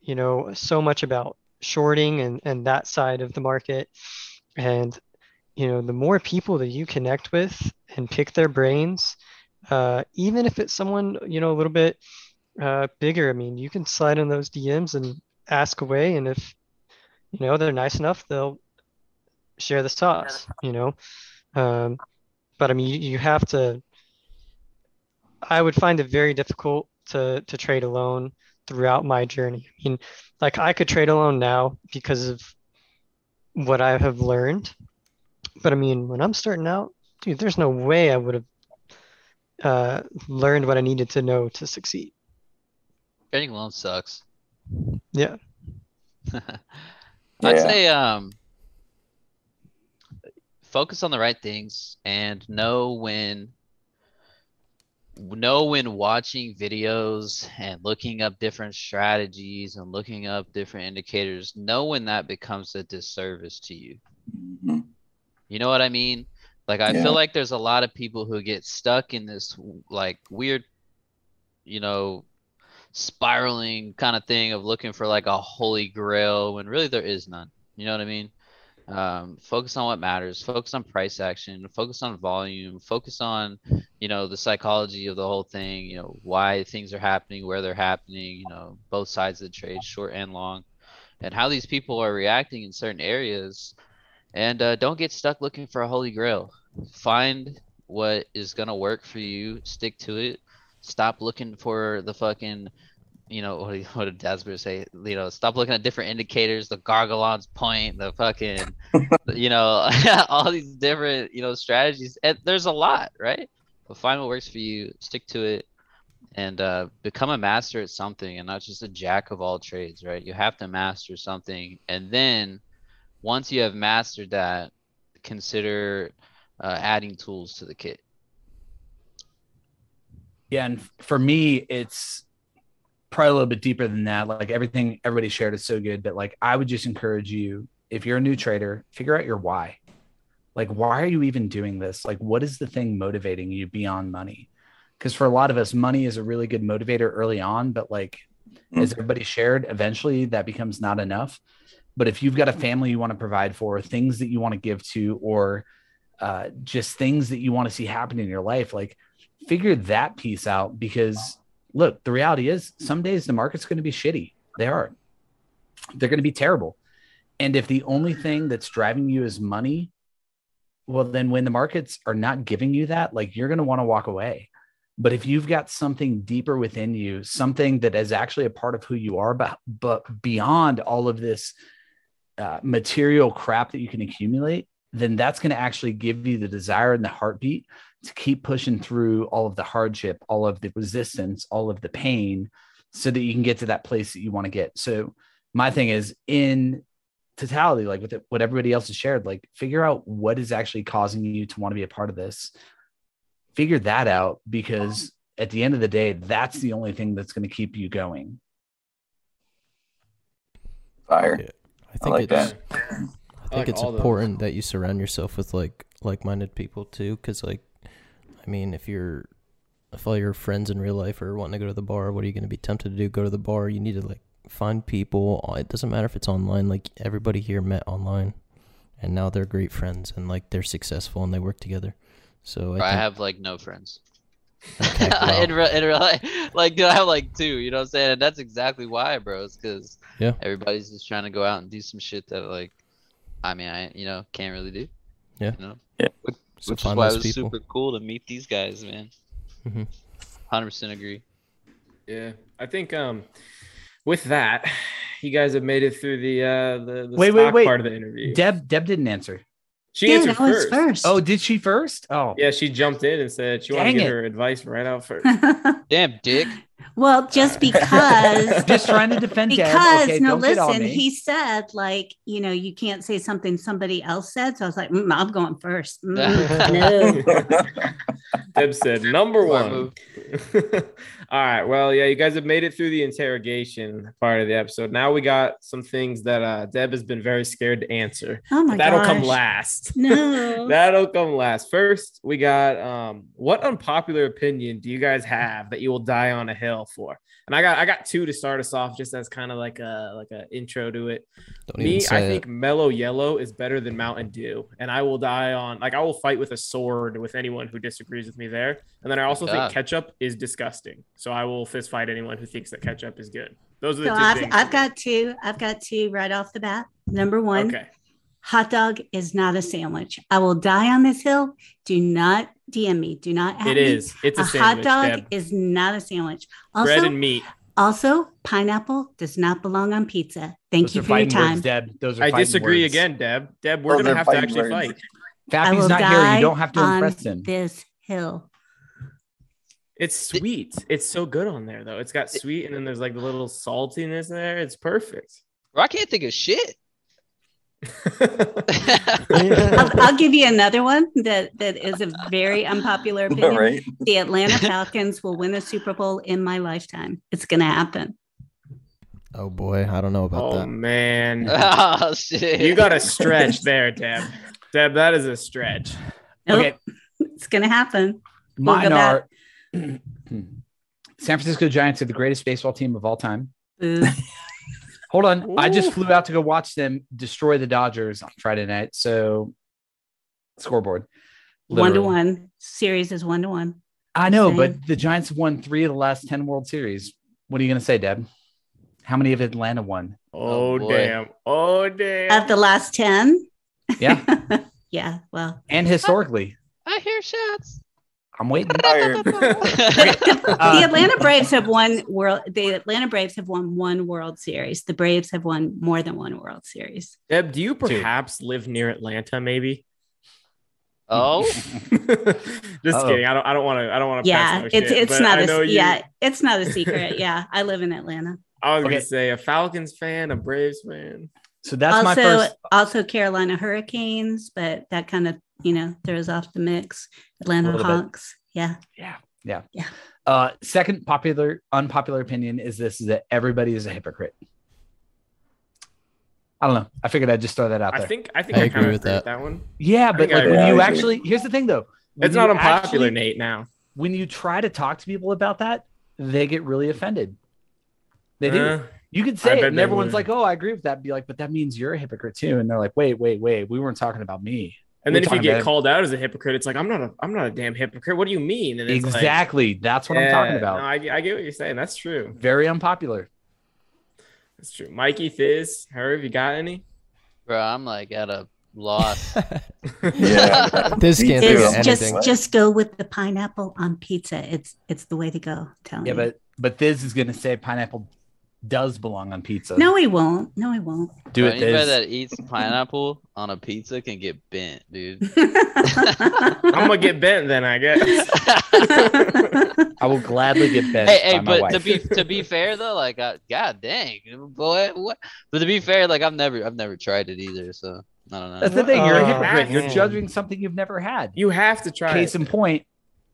you know, so much about shorting and, and that side of the market. And, you know, the more people that you connect with and pick their brains, uh, even if it's someone, you know, a little bit uh, bigger, I mean, you can slide in those DMs and ask away. And if, you know, they're nice enough, they'll share the sauce, you know. Um, but I mean, you, you have to. I would find it very difficult to to trade alone throughout my journey. I mean, like I could trade alone now because of what I have learned, but I mean, when I'm starting out, dude, there's no way I would have uh, learned what I needed to know to succeed. Trading alone sucks. Yeah. I'd Yeah. say um focus on the right things and know when know when watching videos and looking up different strategies and looking up different indicators know when that becomes a disservice to you Mhm. you know what i mean like i Yeah. feel like there's a lot of people who get stuck in this like weird you know spiraling kind of thing of looking for like a holy grail when really there is none you know what i mean um, focus on what matters focus on price action focus on volume focus on you know the psychology of the whole thing you know why things are happening where they're happening you know both sides of the trade short and long and how these people are reacting in certain areas. And uh, don't get stuck looking for a holy grail. Find what is going to work for you stick to it. Stop looking for the fucking you know what, did- what did Dasper say? You know stop looking at different indicators the gargalon's point the fucking you know all these different you know strategies. And there's a lot right? But find what works for you stick to it and uh, become a master at something and not just a jack of all trades right? You have to master something. And then once you have mastered that consider uh, adding tools to the kit. Yeah, and for me, it's probably a little bit deeper than that. Like everything everybody shared is so good, but like I would just encourage you, if you're a new trader, figure out your why. Like, why are you even doing this? Like, what is the thing motivating you beyond money? Because for a lot of us, money is a really good motivator early on, but like as everybody shared, eventually that becomes not enough. But if you've got a family you want to provide for, things that you want to give to, or uh, just things that you want to see happen in your life, like figure that piece out because look, the reality is some days the market's going to be shitty. They are. They're going to be terrible. And if the only thing that's driving you is money, well, then when the markets are not giving you that, like you're going to want to walk away. But if you've got something deeper within you, something that is actually a part of who you are, but but beyond all of this uh, material crap that you can accumulate, then that's going to actually give you the desire and the heartbeat to keep pushing through all of the hardship, all of the resistance, all of the pain, so that you can get to that place that you want to get. So my thing is in totality, like with it, what everybody else has shared, like figure out what is actually causing you to want to be a part of this. Figure that out because at the end of the day, that's the only thing that's going to keep you going. Fire. Yeah. I I think like it's that. I think like it's all those. important that you surround yourself with like like-minded people too cuz like I mean if you're if all your friends in real life are wanting to go to the bar what are you going to be tempted to do go to the bar you need to like find people Uh, it doesn't matter if it's online like everybody here met online and now they're great friends and like they're successful and they work together so I, Bro, I think- have like no friends. Okay, wow. in, real, in real life, like dude, I have like two. You know what I'm saying? And that's exactly why, bro. It's because Yeah. everybody's just trying to go out and do some shit that like, I mean, I you know can't really do. Yeah. You know. Yeah. Which, So which is why it was people. super cool to meet these guys, man. Mhm. Hundred percent agree. Yeah, I think um, with that, you guys have made it through the uh the, the Wait, wait, stock wait. part of the interview. Deb Deb didn't answer. she yeah, answered first. first. Oh, did she first? Oh, Yeah, she jumped in and said she wanted to get her advice right out first. Damn, dick. Well, just because just trying to defend Deb. because Okay, no don't listen he said like you know you can't say something somebody else said so i was like mm, i'm going first Mm, no Deb said number one. All right. Well, yeah, you guys have made it through the interrogation part of the episode. Now we got some things that uh, Deb has been very scared to answer. oh my That'll gosh. come last. no That'll come last. First, we got um, what unpopular opinion do you guys have that you will die on a hill for? And I got I got two to start us off, just as kind of like a like a intro to it. don't Me, even say I it. think Mellow Yellow is better than Mountain Dew, and I will die on like I will fight with a sword with anyone who disagrees with me there. And then I also think ketchup is disgusting, so I will fist fight anyone who thinks that ketchup is good. Those are the so two I've. I've got two i've got two right off the bat number one okay. Hot dog is not a sandwich i will die on this hill do not dm me do not at It me. is. It's a, a sandwich. hot dog Deb. is not a sandwich also Bread and meat. also pineapple does not belong on pizza thank Those you for your time words, Deb. Those are I disagree words. again, Deb. Deb, we're Those gonna have to actually words. fight. I Fappy's will not here. die You don't have to on impress him. this hill It's sweet. It's so good on there though. It's got sweet and then there's like the little saltiness there. It's perfect. Well, I can't think of shit. I'll, I'll give you another one that that is a very unpopular opinion. All right. The Atlanta Falcons will win a Super Bowl in my lifetime. It's going to happen. oh boy I don't know about oh that man. oh shit. You got a stretch there, Deb. Deb, that is a stretch. Nope, Okay, it's going to happen. We'll mine are San Francisco Giants are the greatest baseball team of all time. Boo. Hold on. I just flew out to go watch them destroy the Dodgers on Friday night. So scoreboard. one to one. Series is one to one. I know, Same. but the Giants won three of the last 10 World Series. What are you going to say, Deb? How many of Atlanta won? Oh, Oh, damn. Oh damn. Of the last 10? Yeah. yeah. Well, and historically. I hear shots. I'm waiting. Fire. The Atlanta Braves have won world. The Atlanta Braves have won one World Series. The Braves have won more than one World Series. Deb, do you perhaps live near Atlanta? Maybe. Oh, Just Uh-oh. kidding. I don't. I don't want to. I don't want to. Yeah, pass it's shit, it's not I a know you- yeah, it's not a secret. Yeah, I live in Atlanta. I was Okay. gonna say a Falcons fan, a Braves fan. So that's my first. also Carolina Hurricanes, but that kind of you know throws off the mix. Atlanta little bit. Hawks. Yeah. Yeah. Yeah. Yeah. Uh, second popular, unpopular opinion is this is that everybody is a hypocrite. I don't know. I figured I'd just throw that out I there. think. I think I I, agree kind of with agree that. that one. yeah, but like when you actually, here's the thing though. When It's not unpopular, actually- Nate. Now. When you try to talk to people about that, they get really offended. They do. Uh, You could say bet it, and everyone's would. like, "Oh, I agree with that." Be like, "But that means you're a hypocrite too." And they're like, "Wait, wait, wait. We weren't talking about me." And then if you get about- called out as a hypocrite, it's like I'm not a. I'm not a damn hypocrite. What do you mean? And it's like, Exactly. That's what I'm talking about. No, I, I get what you're saying. That's true. Very unpopular. That's true. Mikey, Thiz, Have you got any? bro, I'm like at a loss. Yeah. This Me can't too. think of It's just anything. just go with the pineapple on pizza. It's it's the way to go. I'm telling Yeah, you. but but Thiz is gonna say pineapple does belong on pizza. no, he won't. No, he won't. do it, Anybody that eats pineapple on a pizza can get bent, dude. I'm gonna get bent then, I guess. I will gladly get bent hey, hey, but to be to be fair though, like, uh, god dang, boy, what? But to be fair, like, I've never, I've never tried it either, so I don't know. That's the thing. You're a Oh, hypocrite. You're judging something you've never had. You have to try. It. Case it. in point.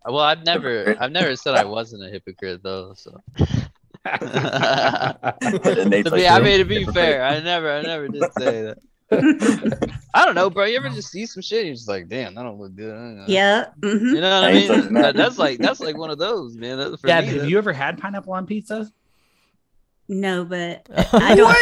Well, I've never, I've never said I wasn't a hypocrite though. So And Nate's like, I "Nope, mean, to be fair, I never, I never did say that. I don't know, bro. You ever just see some shit? And you're just like, damn, that don't look good. Don't know. yeah. mhm. You know what I I mean? that. That- that's like that's like one of those, man. That, for Dad, me, have that- you ever had pineapple on pizza? No, but I don't.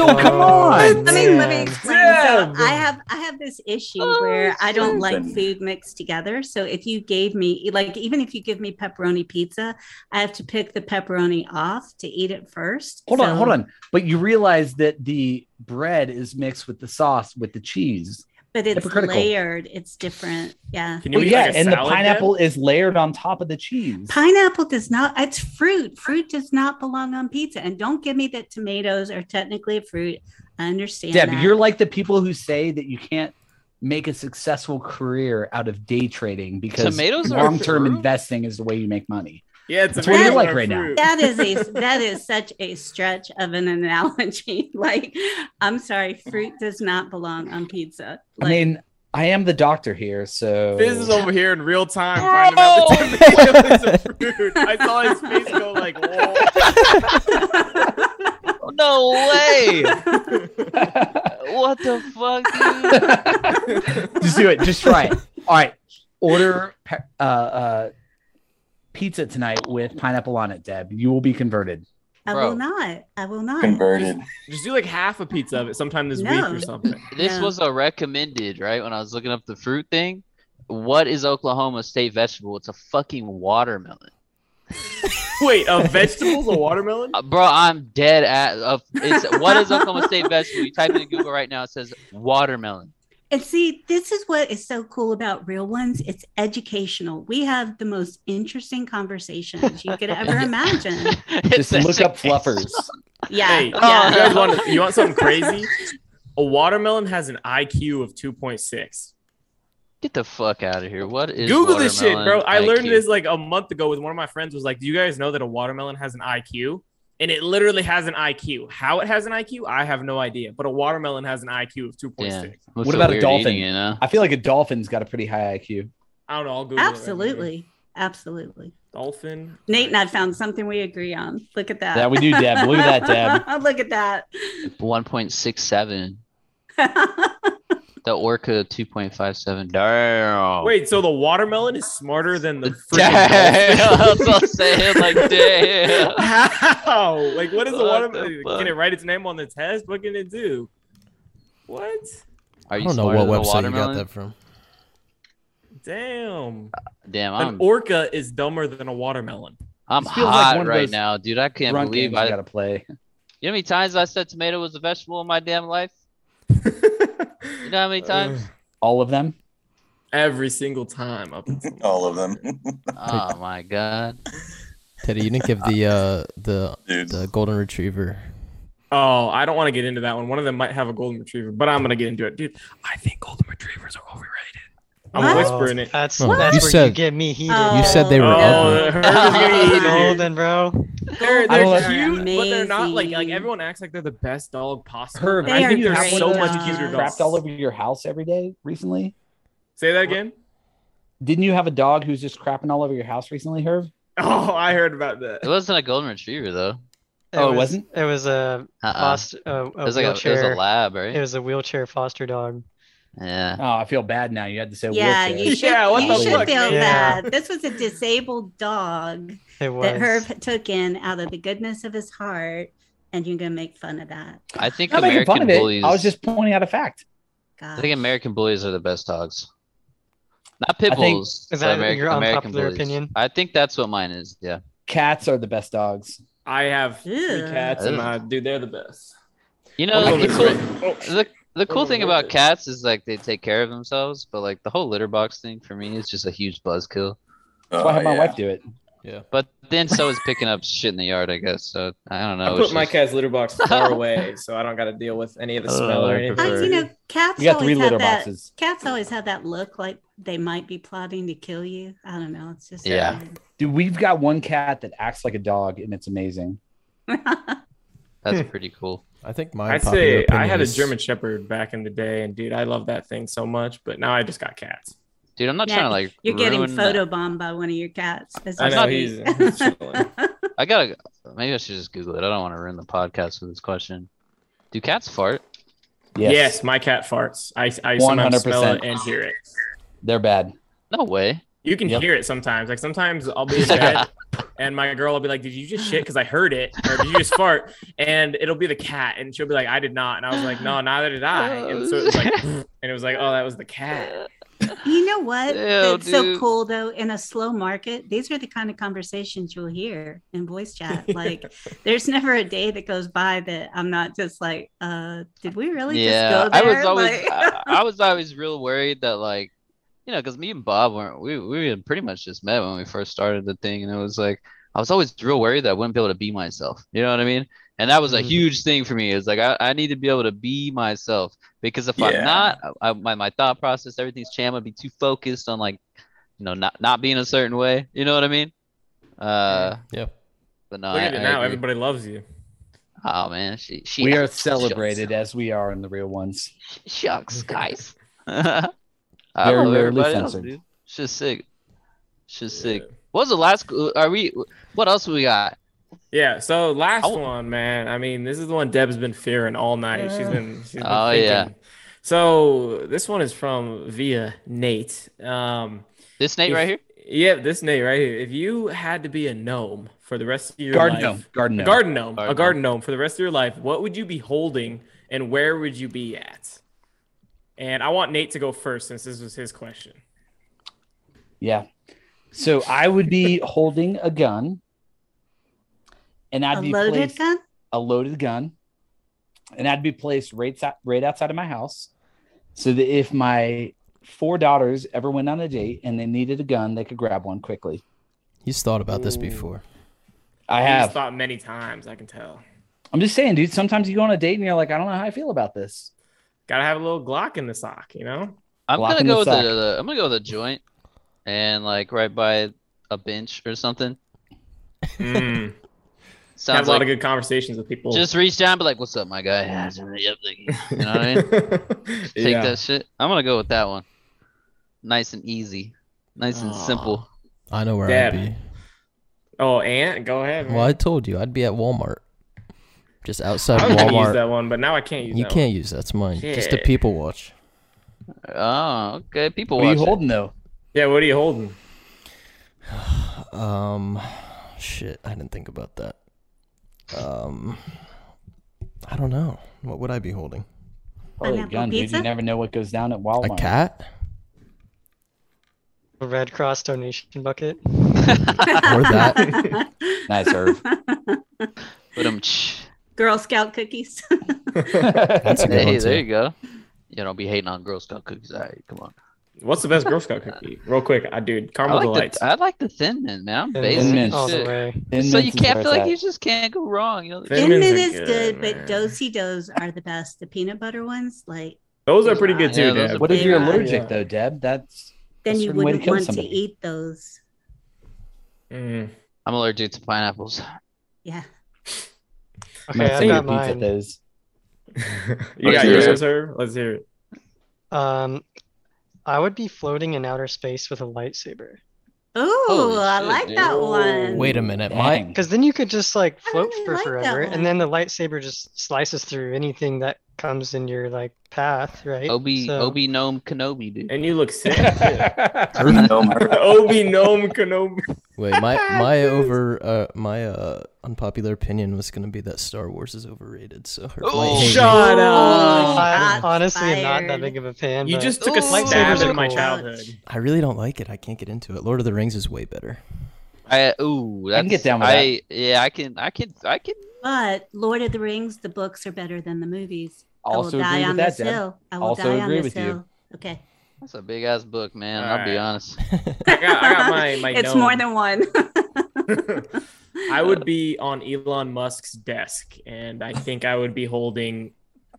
Oh, come on. Let me let me explain. Yeah. So I have I have this issue Oh, where I don't like food mixed together. So if you gave me like even if you give me pepperoni pizza, I have to pick the pepperoni off to eat it first. Hold on, hold on. But you realize that the bread is mixed with the sauce with the cheese. But it's Hypocritical. layered. It's different. Yeah. Can you Well, yeah, like and the salad, Deb? pineapple is layered on top of the cheese. Pineapple does not, it's fruit. Fruit does not belong on pizza. And don't give me that tomatoes are technically a fruit. I understand. Deb, that. you're like the people who say that you can't make a successful career out of day trading because Tomatoes long-term fruit? investing is the way you make money. Yeah, it's That's what you're like our right now. that is a that is such a stretch of an analogy. Like, I'm sorry, fruit does not belong on pizza. I mean, I am the doctor here, so Thiz is over here in real time finding out the fruit. I saw his face go like, whoa. no way. what the fuck, dude? just do it. Just try it. All right. Order uh, uh, pizza tonight with pineapple on it, Deb. You will be converted. I Bro. will not. I will not. converted. Just do like half a pizza of it sometime this week or something. This Yeah. was a recommended, right? When I was looking up the fruit thing. What is Oklahoma state vegetable? It's a fucking watermelon. Wait, a vegetable's a watermelon? Uh, bro, I'm dead at. Uh, it's what is Oklahoma state vegetable? You type it in Google right now. It says watermelon. And see, this is what is so cool about real ones. It's educational. We have the most interesting conversations you could ever imagine. Just look up fluffers. Yeah. Hey, yeah. you guys want you want something crazy? A watermelon has an IQ of 2.6. Get the fuck out of here. What is Google this shit, bro. watermelon I learned this like a month ago with one of my friends was like, "Do you guys know that a watermelon has an IQ?" And it literally has an IQ. How it has an IQ, I have no idea. But a watermelon has an IQ of 2.6. What so about a dolphin? eating it, huh? I feel like a dolphin's got a pretty high IQ. I don't know. I'll Google it right. Absolutely. Absolutely. Dolphin. Nate and I found something we agree on. Look at that. Yeah, we do, Deb. Look at that, Deb. Look at that. 1.67. The orca 2.57. Damn. Wait, so the watermelon is smarter than the freaking Damn. dolphin? That's what I'm saying. Like, damn. How? Like, what is the What the watermelon? fuck? Can it write its name on the test? What can it do? What? Are I don't know what website you got that from. Damn. Damn, An I'm orca is dumber than a watermelon. I'm This feels like hot right now, dude. I can't believe I. got to play. You know how many times I said tomato was a vegetable in my damn life? You know how many times? All of them. Every single time up until All of them. oh my god. Teddy, you didn't give the uh the Dude. the golden retriever. Oh, I don't want to get into that one. One of them might have a golden retriever, but I'm gonna get into it, dude. I think golden retrievers are overrated. I'm What? whispering it. That's Oh, that's you where you said- get me heated. Oh. You said they were Oh, ugly. Herb is gonna get heated here. golden, bro. They're, I they're don't like- cute, but they're not like like everyone acts like they're the best dog possible. Herb, They I think they're great so much dogs. cuter dogs. Trapped all over your house every day recently. Say that again. Didn't you have a dog who's just crapping all over your house recently, Herb? Oh, I heard about that. It wasn't a golden retriever though. Oh, it was, wasn't? It was a Uh-uh. foster, a, a It was like a, it was a lab, right? It was a wheelchair foster dog. Yeah. Oh, I feel bad now. You had to say Yeah, wheelchair. you should, Yeah, what you the should fuck, feel man? Yeah. bad. This was a disabled dog that Herb took in out of the goodness of his heart, and you're gonna make fun of that. I think I'm not making fun American of it. bullies. I was just pointing out a fact. I think American bullies are the best dogs. Not pit I think- bulls. Is that American, your American unpopular bullies. opinion? I think that's what mine is. Yeah. Cats are the best dogs. I have three Ew. cats, and I, uh, dude, they're the best. You know, One the, cool, great. Oh, the, The cool thing about Overrated. cats is like they take care of themselves, but like the whole litter box thing for me is just a huge buzzkill. That's oh, why I Oh, have my yeah. wife do it. Yeah. But then so is picking up shit in the yard, I guess. So I don't know. I it's put my just- cat's litter box far away, so I don't got to deal with any of the uh, smell Oh, or anything. I, prefer- you know, cats You got always three litter have that. boxes. Cats always have that look like they might be plotting to kill you. I don't know. It's just Yeah. Dude, we've got one cat that acts like a dog, and it's amazing. That's pretty cool. I think my I'd say I opinion had a German Shepherd back in the day, and dude, I love that thing so much. But now I just got cats. Dude, I'm not Yeah, trying to like You're getting ruin- photobombed by one of your cats. as I know, he's- he's. I gotta maybe I should just Google it. I don't want to ruin the podcast with this question. Do cats fart? Yes. my cat farts. I I sometimes smell 100%. it and hear it. They're bad. No way. You can Yep. hear it sometimes. Like sometimes I'll be in bed and my girl will be like, "Did you just shit?" Because I heard it, or "Did you just fart?" And it'll be the cat, and she'll be like, "I did not," and I was like, "No, neither did I." And so it was like, and it was like, "Oh, that was the cat." You know what? It's so cool though. In a slow market, these are the kind of conversations you'll hear in voice chat. Like, there's never a day that goes by that I'm not just like, uh, did we really yeah, just go there?" I was always Like- I, I was always real worried that like you know because me and Bob weren't we we pretty much just met when we first started the thing and it was like I was always real worried that I wouldn't be able to be myself. You know what I mean? And that was a Mhm. huge thing for me. It's like I, I need to be able to be myself because if Yeah. I'm not, I, my my thought process, everything's jammed. I'd be too focused on like you know not not being a certain way. You know what I mean? Uh, Yeah. but no, Look I, at it I now. Everybody loves you. Oh man, she she we are acts- celebrated as we are in the real ones. Shucks, guys. I Very love rarely everybody else, censored. dude. Shit's sick. Shit's sick. Yeah. What was the last? Are we? What else we got? Yeah. So last I w- one, man. I mean, this is the one Deb's been fearing all night. She's been. She's been Oh, thinking. yeah. So this one is from via Nate. Um, This Nate if- right here. Yeah, this Nate right here. If you had to be a gnome for the rest of your Garden life, gnome. Garden gnome. garden gnome, Garden a garden gnome for the rest of your life, what would you be holding and where would you be at? And I want Nate to go first since this was his question. Yeah. So I would be holding a gun, and I'd a be loaded placed, gun? a loaded gun, and I'd be placed right, right outside of my house, so that if my four daughters ever went on a date and they needed a gun, they could grab one quickly. He's thought about this before. I He's have. thought many times. I can tell. I'm just saying, dude. Sometimes you go on a date and you're like, I don't know how I feel about this. Gotta have a little Glock in the sock, you know. I'm Lock gonna go the with the, the. I'm gonna go with a joint, and like right by a bench or something. Mm. have Sounds a lot of good conversations with people. just reach down, and be like, "What's up, my guy?" Yep, you know what I mean? Take yeah. that shit. I'm gonna go with that one. Nice and easy, nice and Aw. simple. I know where Dad. I'd be. Oh, Ant, go ahead. Man. Well, I told you I'd be at Walmart. Just outside I was gonna use that one, but now I can't use You that can't use that's mine. Just a people watch. Oh, okay. People watch. What are you it. holding though? Yeah, what are you holding? Um, shit, I didn't think about that. Um, I don't know. What would I be holding? Probably a Pineapple gun, dude. You never know what goes down at Walmart. A cat A Red Cross donation bucket. or that? Nice, Irv. But um, Girl Scout cookies. That's a good hey, one there you go. You don't be hating on Girl Scout cookies. All right, come on. What's the best Girl Scout cookie? Real quick, I dude, I caramel like delights. the I like the thin mint, man. I'm Thin basic Mint. as Mint all the way. Thin So you can't feel like at. you just can't go wrong. You know, Thin Thin Mints Mint is good, good, man. but Do-si-dos are the best. The peanut butter ones, like Those are pretty good too, those Deb. What if you're Yeah. allergic though, Deb? That's then you certain way to wouldn't kill want somebody. to eat those. Mm. I'm allergic to pineapples. Yeah. I'm Okay, gonna I've send you got pizza mine. those. you Let's got hear yours, it. sir? Let's hear it. Um, I would be floating in outer space with a lightsaber. Oh, Holy I shit, like dude. that one. Wait a minute, my Dang. Because then you could just like float really for like that forever, one. and then the lightsaber just slices through anything that comes in your like path, right? Obi So- Obi Gnome Kenobi, dude. And you look sick. Obi Gnome Kenobi. Wait, my my over uh my uh unpopular opinion was gonna be that Star Wars is overrated. So her Oh, might hate me. shut Oh, up. I shots honestly am not that big of a fan. You but just took a Ooh. stab Lightsabers into are my childhood. I really don't like it. I can't get into it. Lord of the Rings is way better. I ooh, I can get down with I yeah, I can, I can, I can. But Lord of the Rings, the books are better than the movies. I will Also die agree on with that, this Deb. hill. I will Also die on agree this with you. hill. Okay. That's a big ass book, man. All I'll be honest. I got, I got my my. it's more than one. I would be on Elon Musk's desk, and I think I would be holding.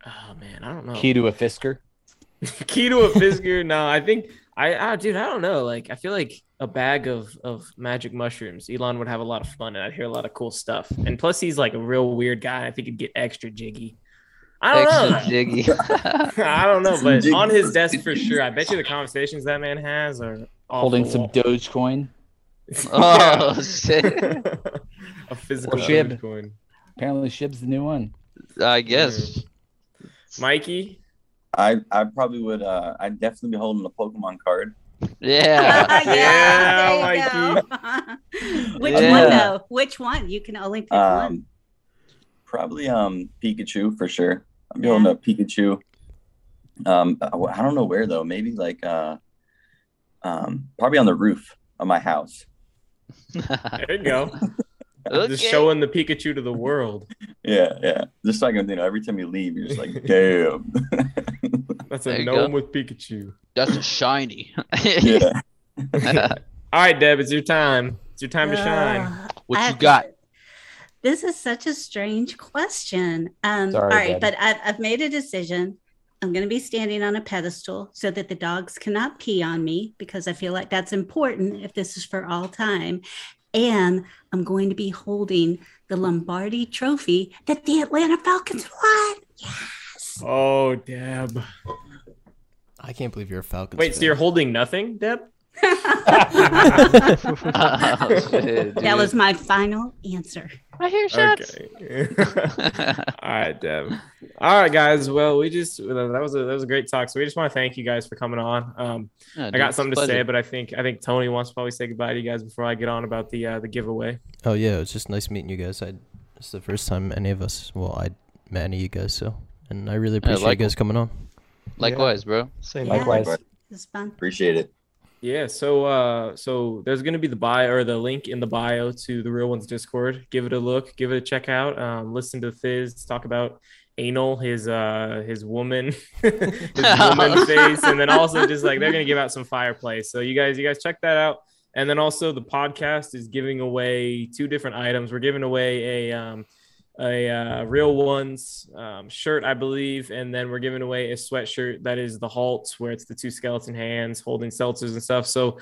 Oh man, I don't know. Key to a Fisker. Key to a Fisker. no, I think I, ah, dude, I don't know. Like, I feel like a bag of of magic mushrooms. Elon would have a lot of fun, and I'd hear a lot of cool stuff. And plus, he's like a real weird guy. I think he'd get extra jiggy. I don't Extra know. jiggy. I don't know, but Jiggy. on his desk for sure. I bet you the conversations that man has are off holding some wall. Dogecoin. oh shit. a physical Or Shib. Dogecoin. Apparently, Shib's the new one. I guess. Mikey, I I probably would. Uh, I'd definitely be holding a Pokemon card. Yeah. yeah, Yeah, there you go. Which Yeah. one though? Which one? You can only pick one. Probably um Pikachu for sure. I'm be Yeah. holding a Pikachu. Um, I I don't know where though. Maybe like uh, um, probably on the roof of my house. there you go. Okay. Just showing the Pikachu to the world. Yeah, yeah. Just like you know, every time you leave, you're just like, damn. That's There a you gnome go. with Pikachu. That's a shiny. yeah. All right, Deb, it's your time. It's your time to shine. What I you have to got? say- This is such a strange question. Um, Sorry, all right, Deb. but I've, I've made a decision. I'm going to be standing on a pedestal so that the dogs cannot pee on me because I feel like that's important if this is for all time. And I'm going to be holding the Lombardi trophy that the Atlanta Falcons won. Yes. Oh, Deb. I can't believe you're a Falcons. Wait, so you're holding nothing, Deb? Oh, shit, that was my final answer. I hear shots. Okay. All right, Deb. All right, guys. Well, we just that was a that was a great talk. So we just want to thank you guys for coming on. Um, Yeah, I dude, got something a to say, but I think I think Tony wants to probably say goodbye to you guys before I get on about the uh, the giveaway. Oh yeah, it was just nice meeting you guys. I it's the first time any of us, well, I met any of you guys, so and I really appreciate like- you guys coming on. Likewise, bro. Same Yeah. Likewise. It's fun. Appreciate it. Yeah, so uh so there's gonna be the bio or the link in the bio to the real ones Discord. Give it a look, give it a check out. Um, listen to Thiz talk about anal, his uh his woman, his woman face, and then also just like they're gonna give out some fireplace. So you guys, you guys check that out. And then also the podcast is giving away two different items. We're giving away a um a uh, real ones um, shirt, I believe, and then we're giving away a sweatshirt that is the halts, where it's the two skeleton hands holding seltzers and stuff. So,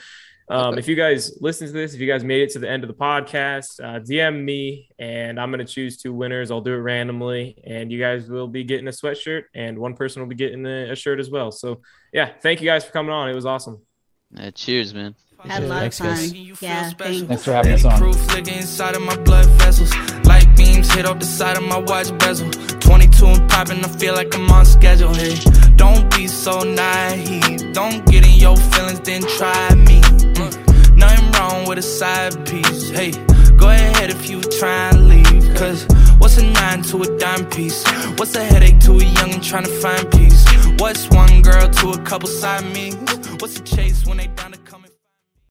um, if you guys listen to this, if you guys made it to the end of the podcast, uh, DM me, and I'm gonna choose two winners. I'll do it randomly, and you guys will be getting a sweatshirt, and one person will be getting a, a shirt as well. So, yeah, thank you guys for coming on. It was awesome. Yeah, cheers, man. Had a lot Thanks, of guys. fun. Yeah, thanks. Thanks for having us on. Hit off the side of my watch bezel. 22 and popping, I feel like I'm on schedule. Hey, don't be so naive. Don't get in your feelings, then try me. Mm, Nothing wrong with a side piece. Hey, go ahead if you try to leave. Cause what's a nine to a dime piece? What's a headache to a youngin' trying to find peace? What's one girl to a couple side me's? What's a chase when they down to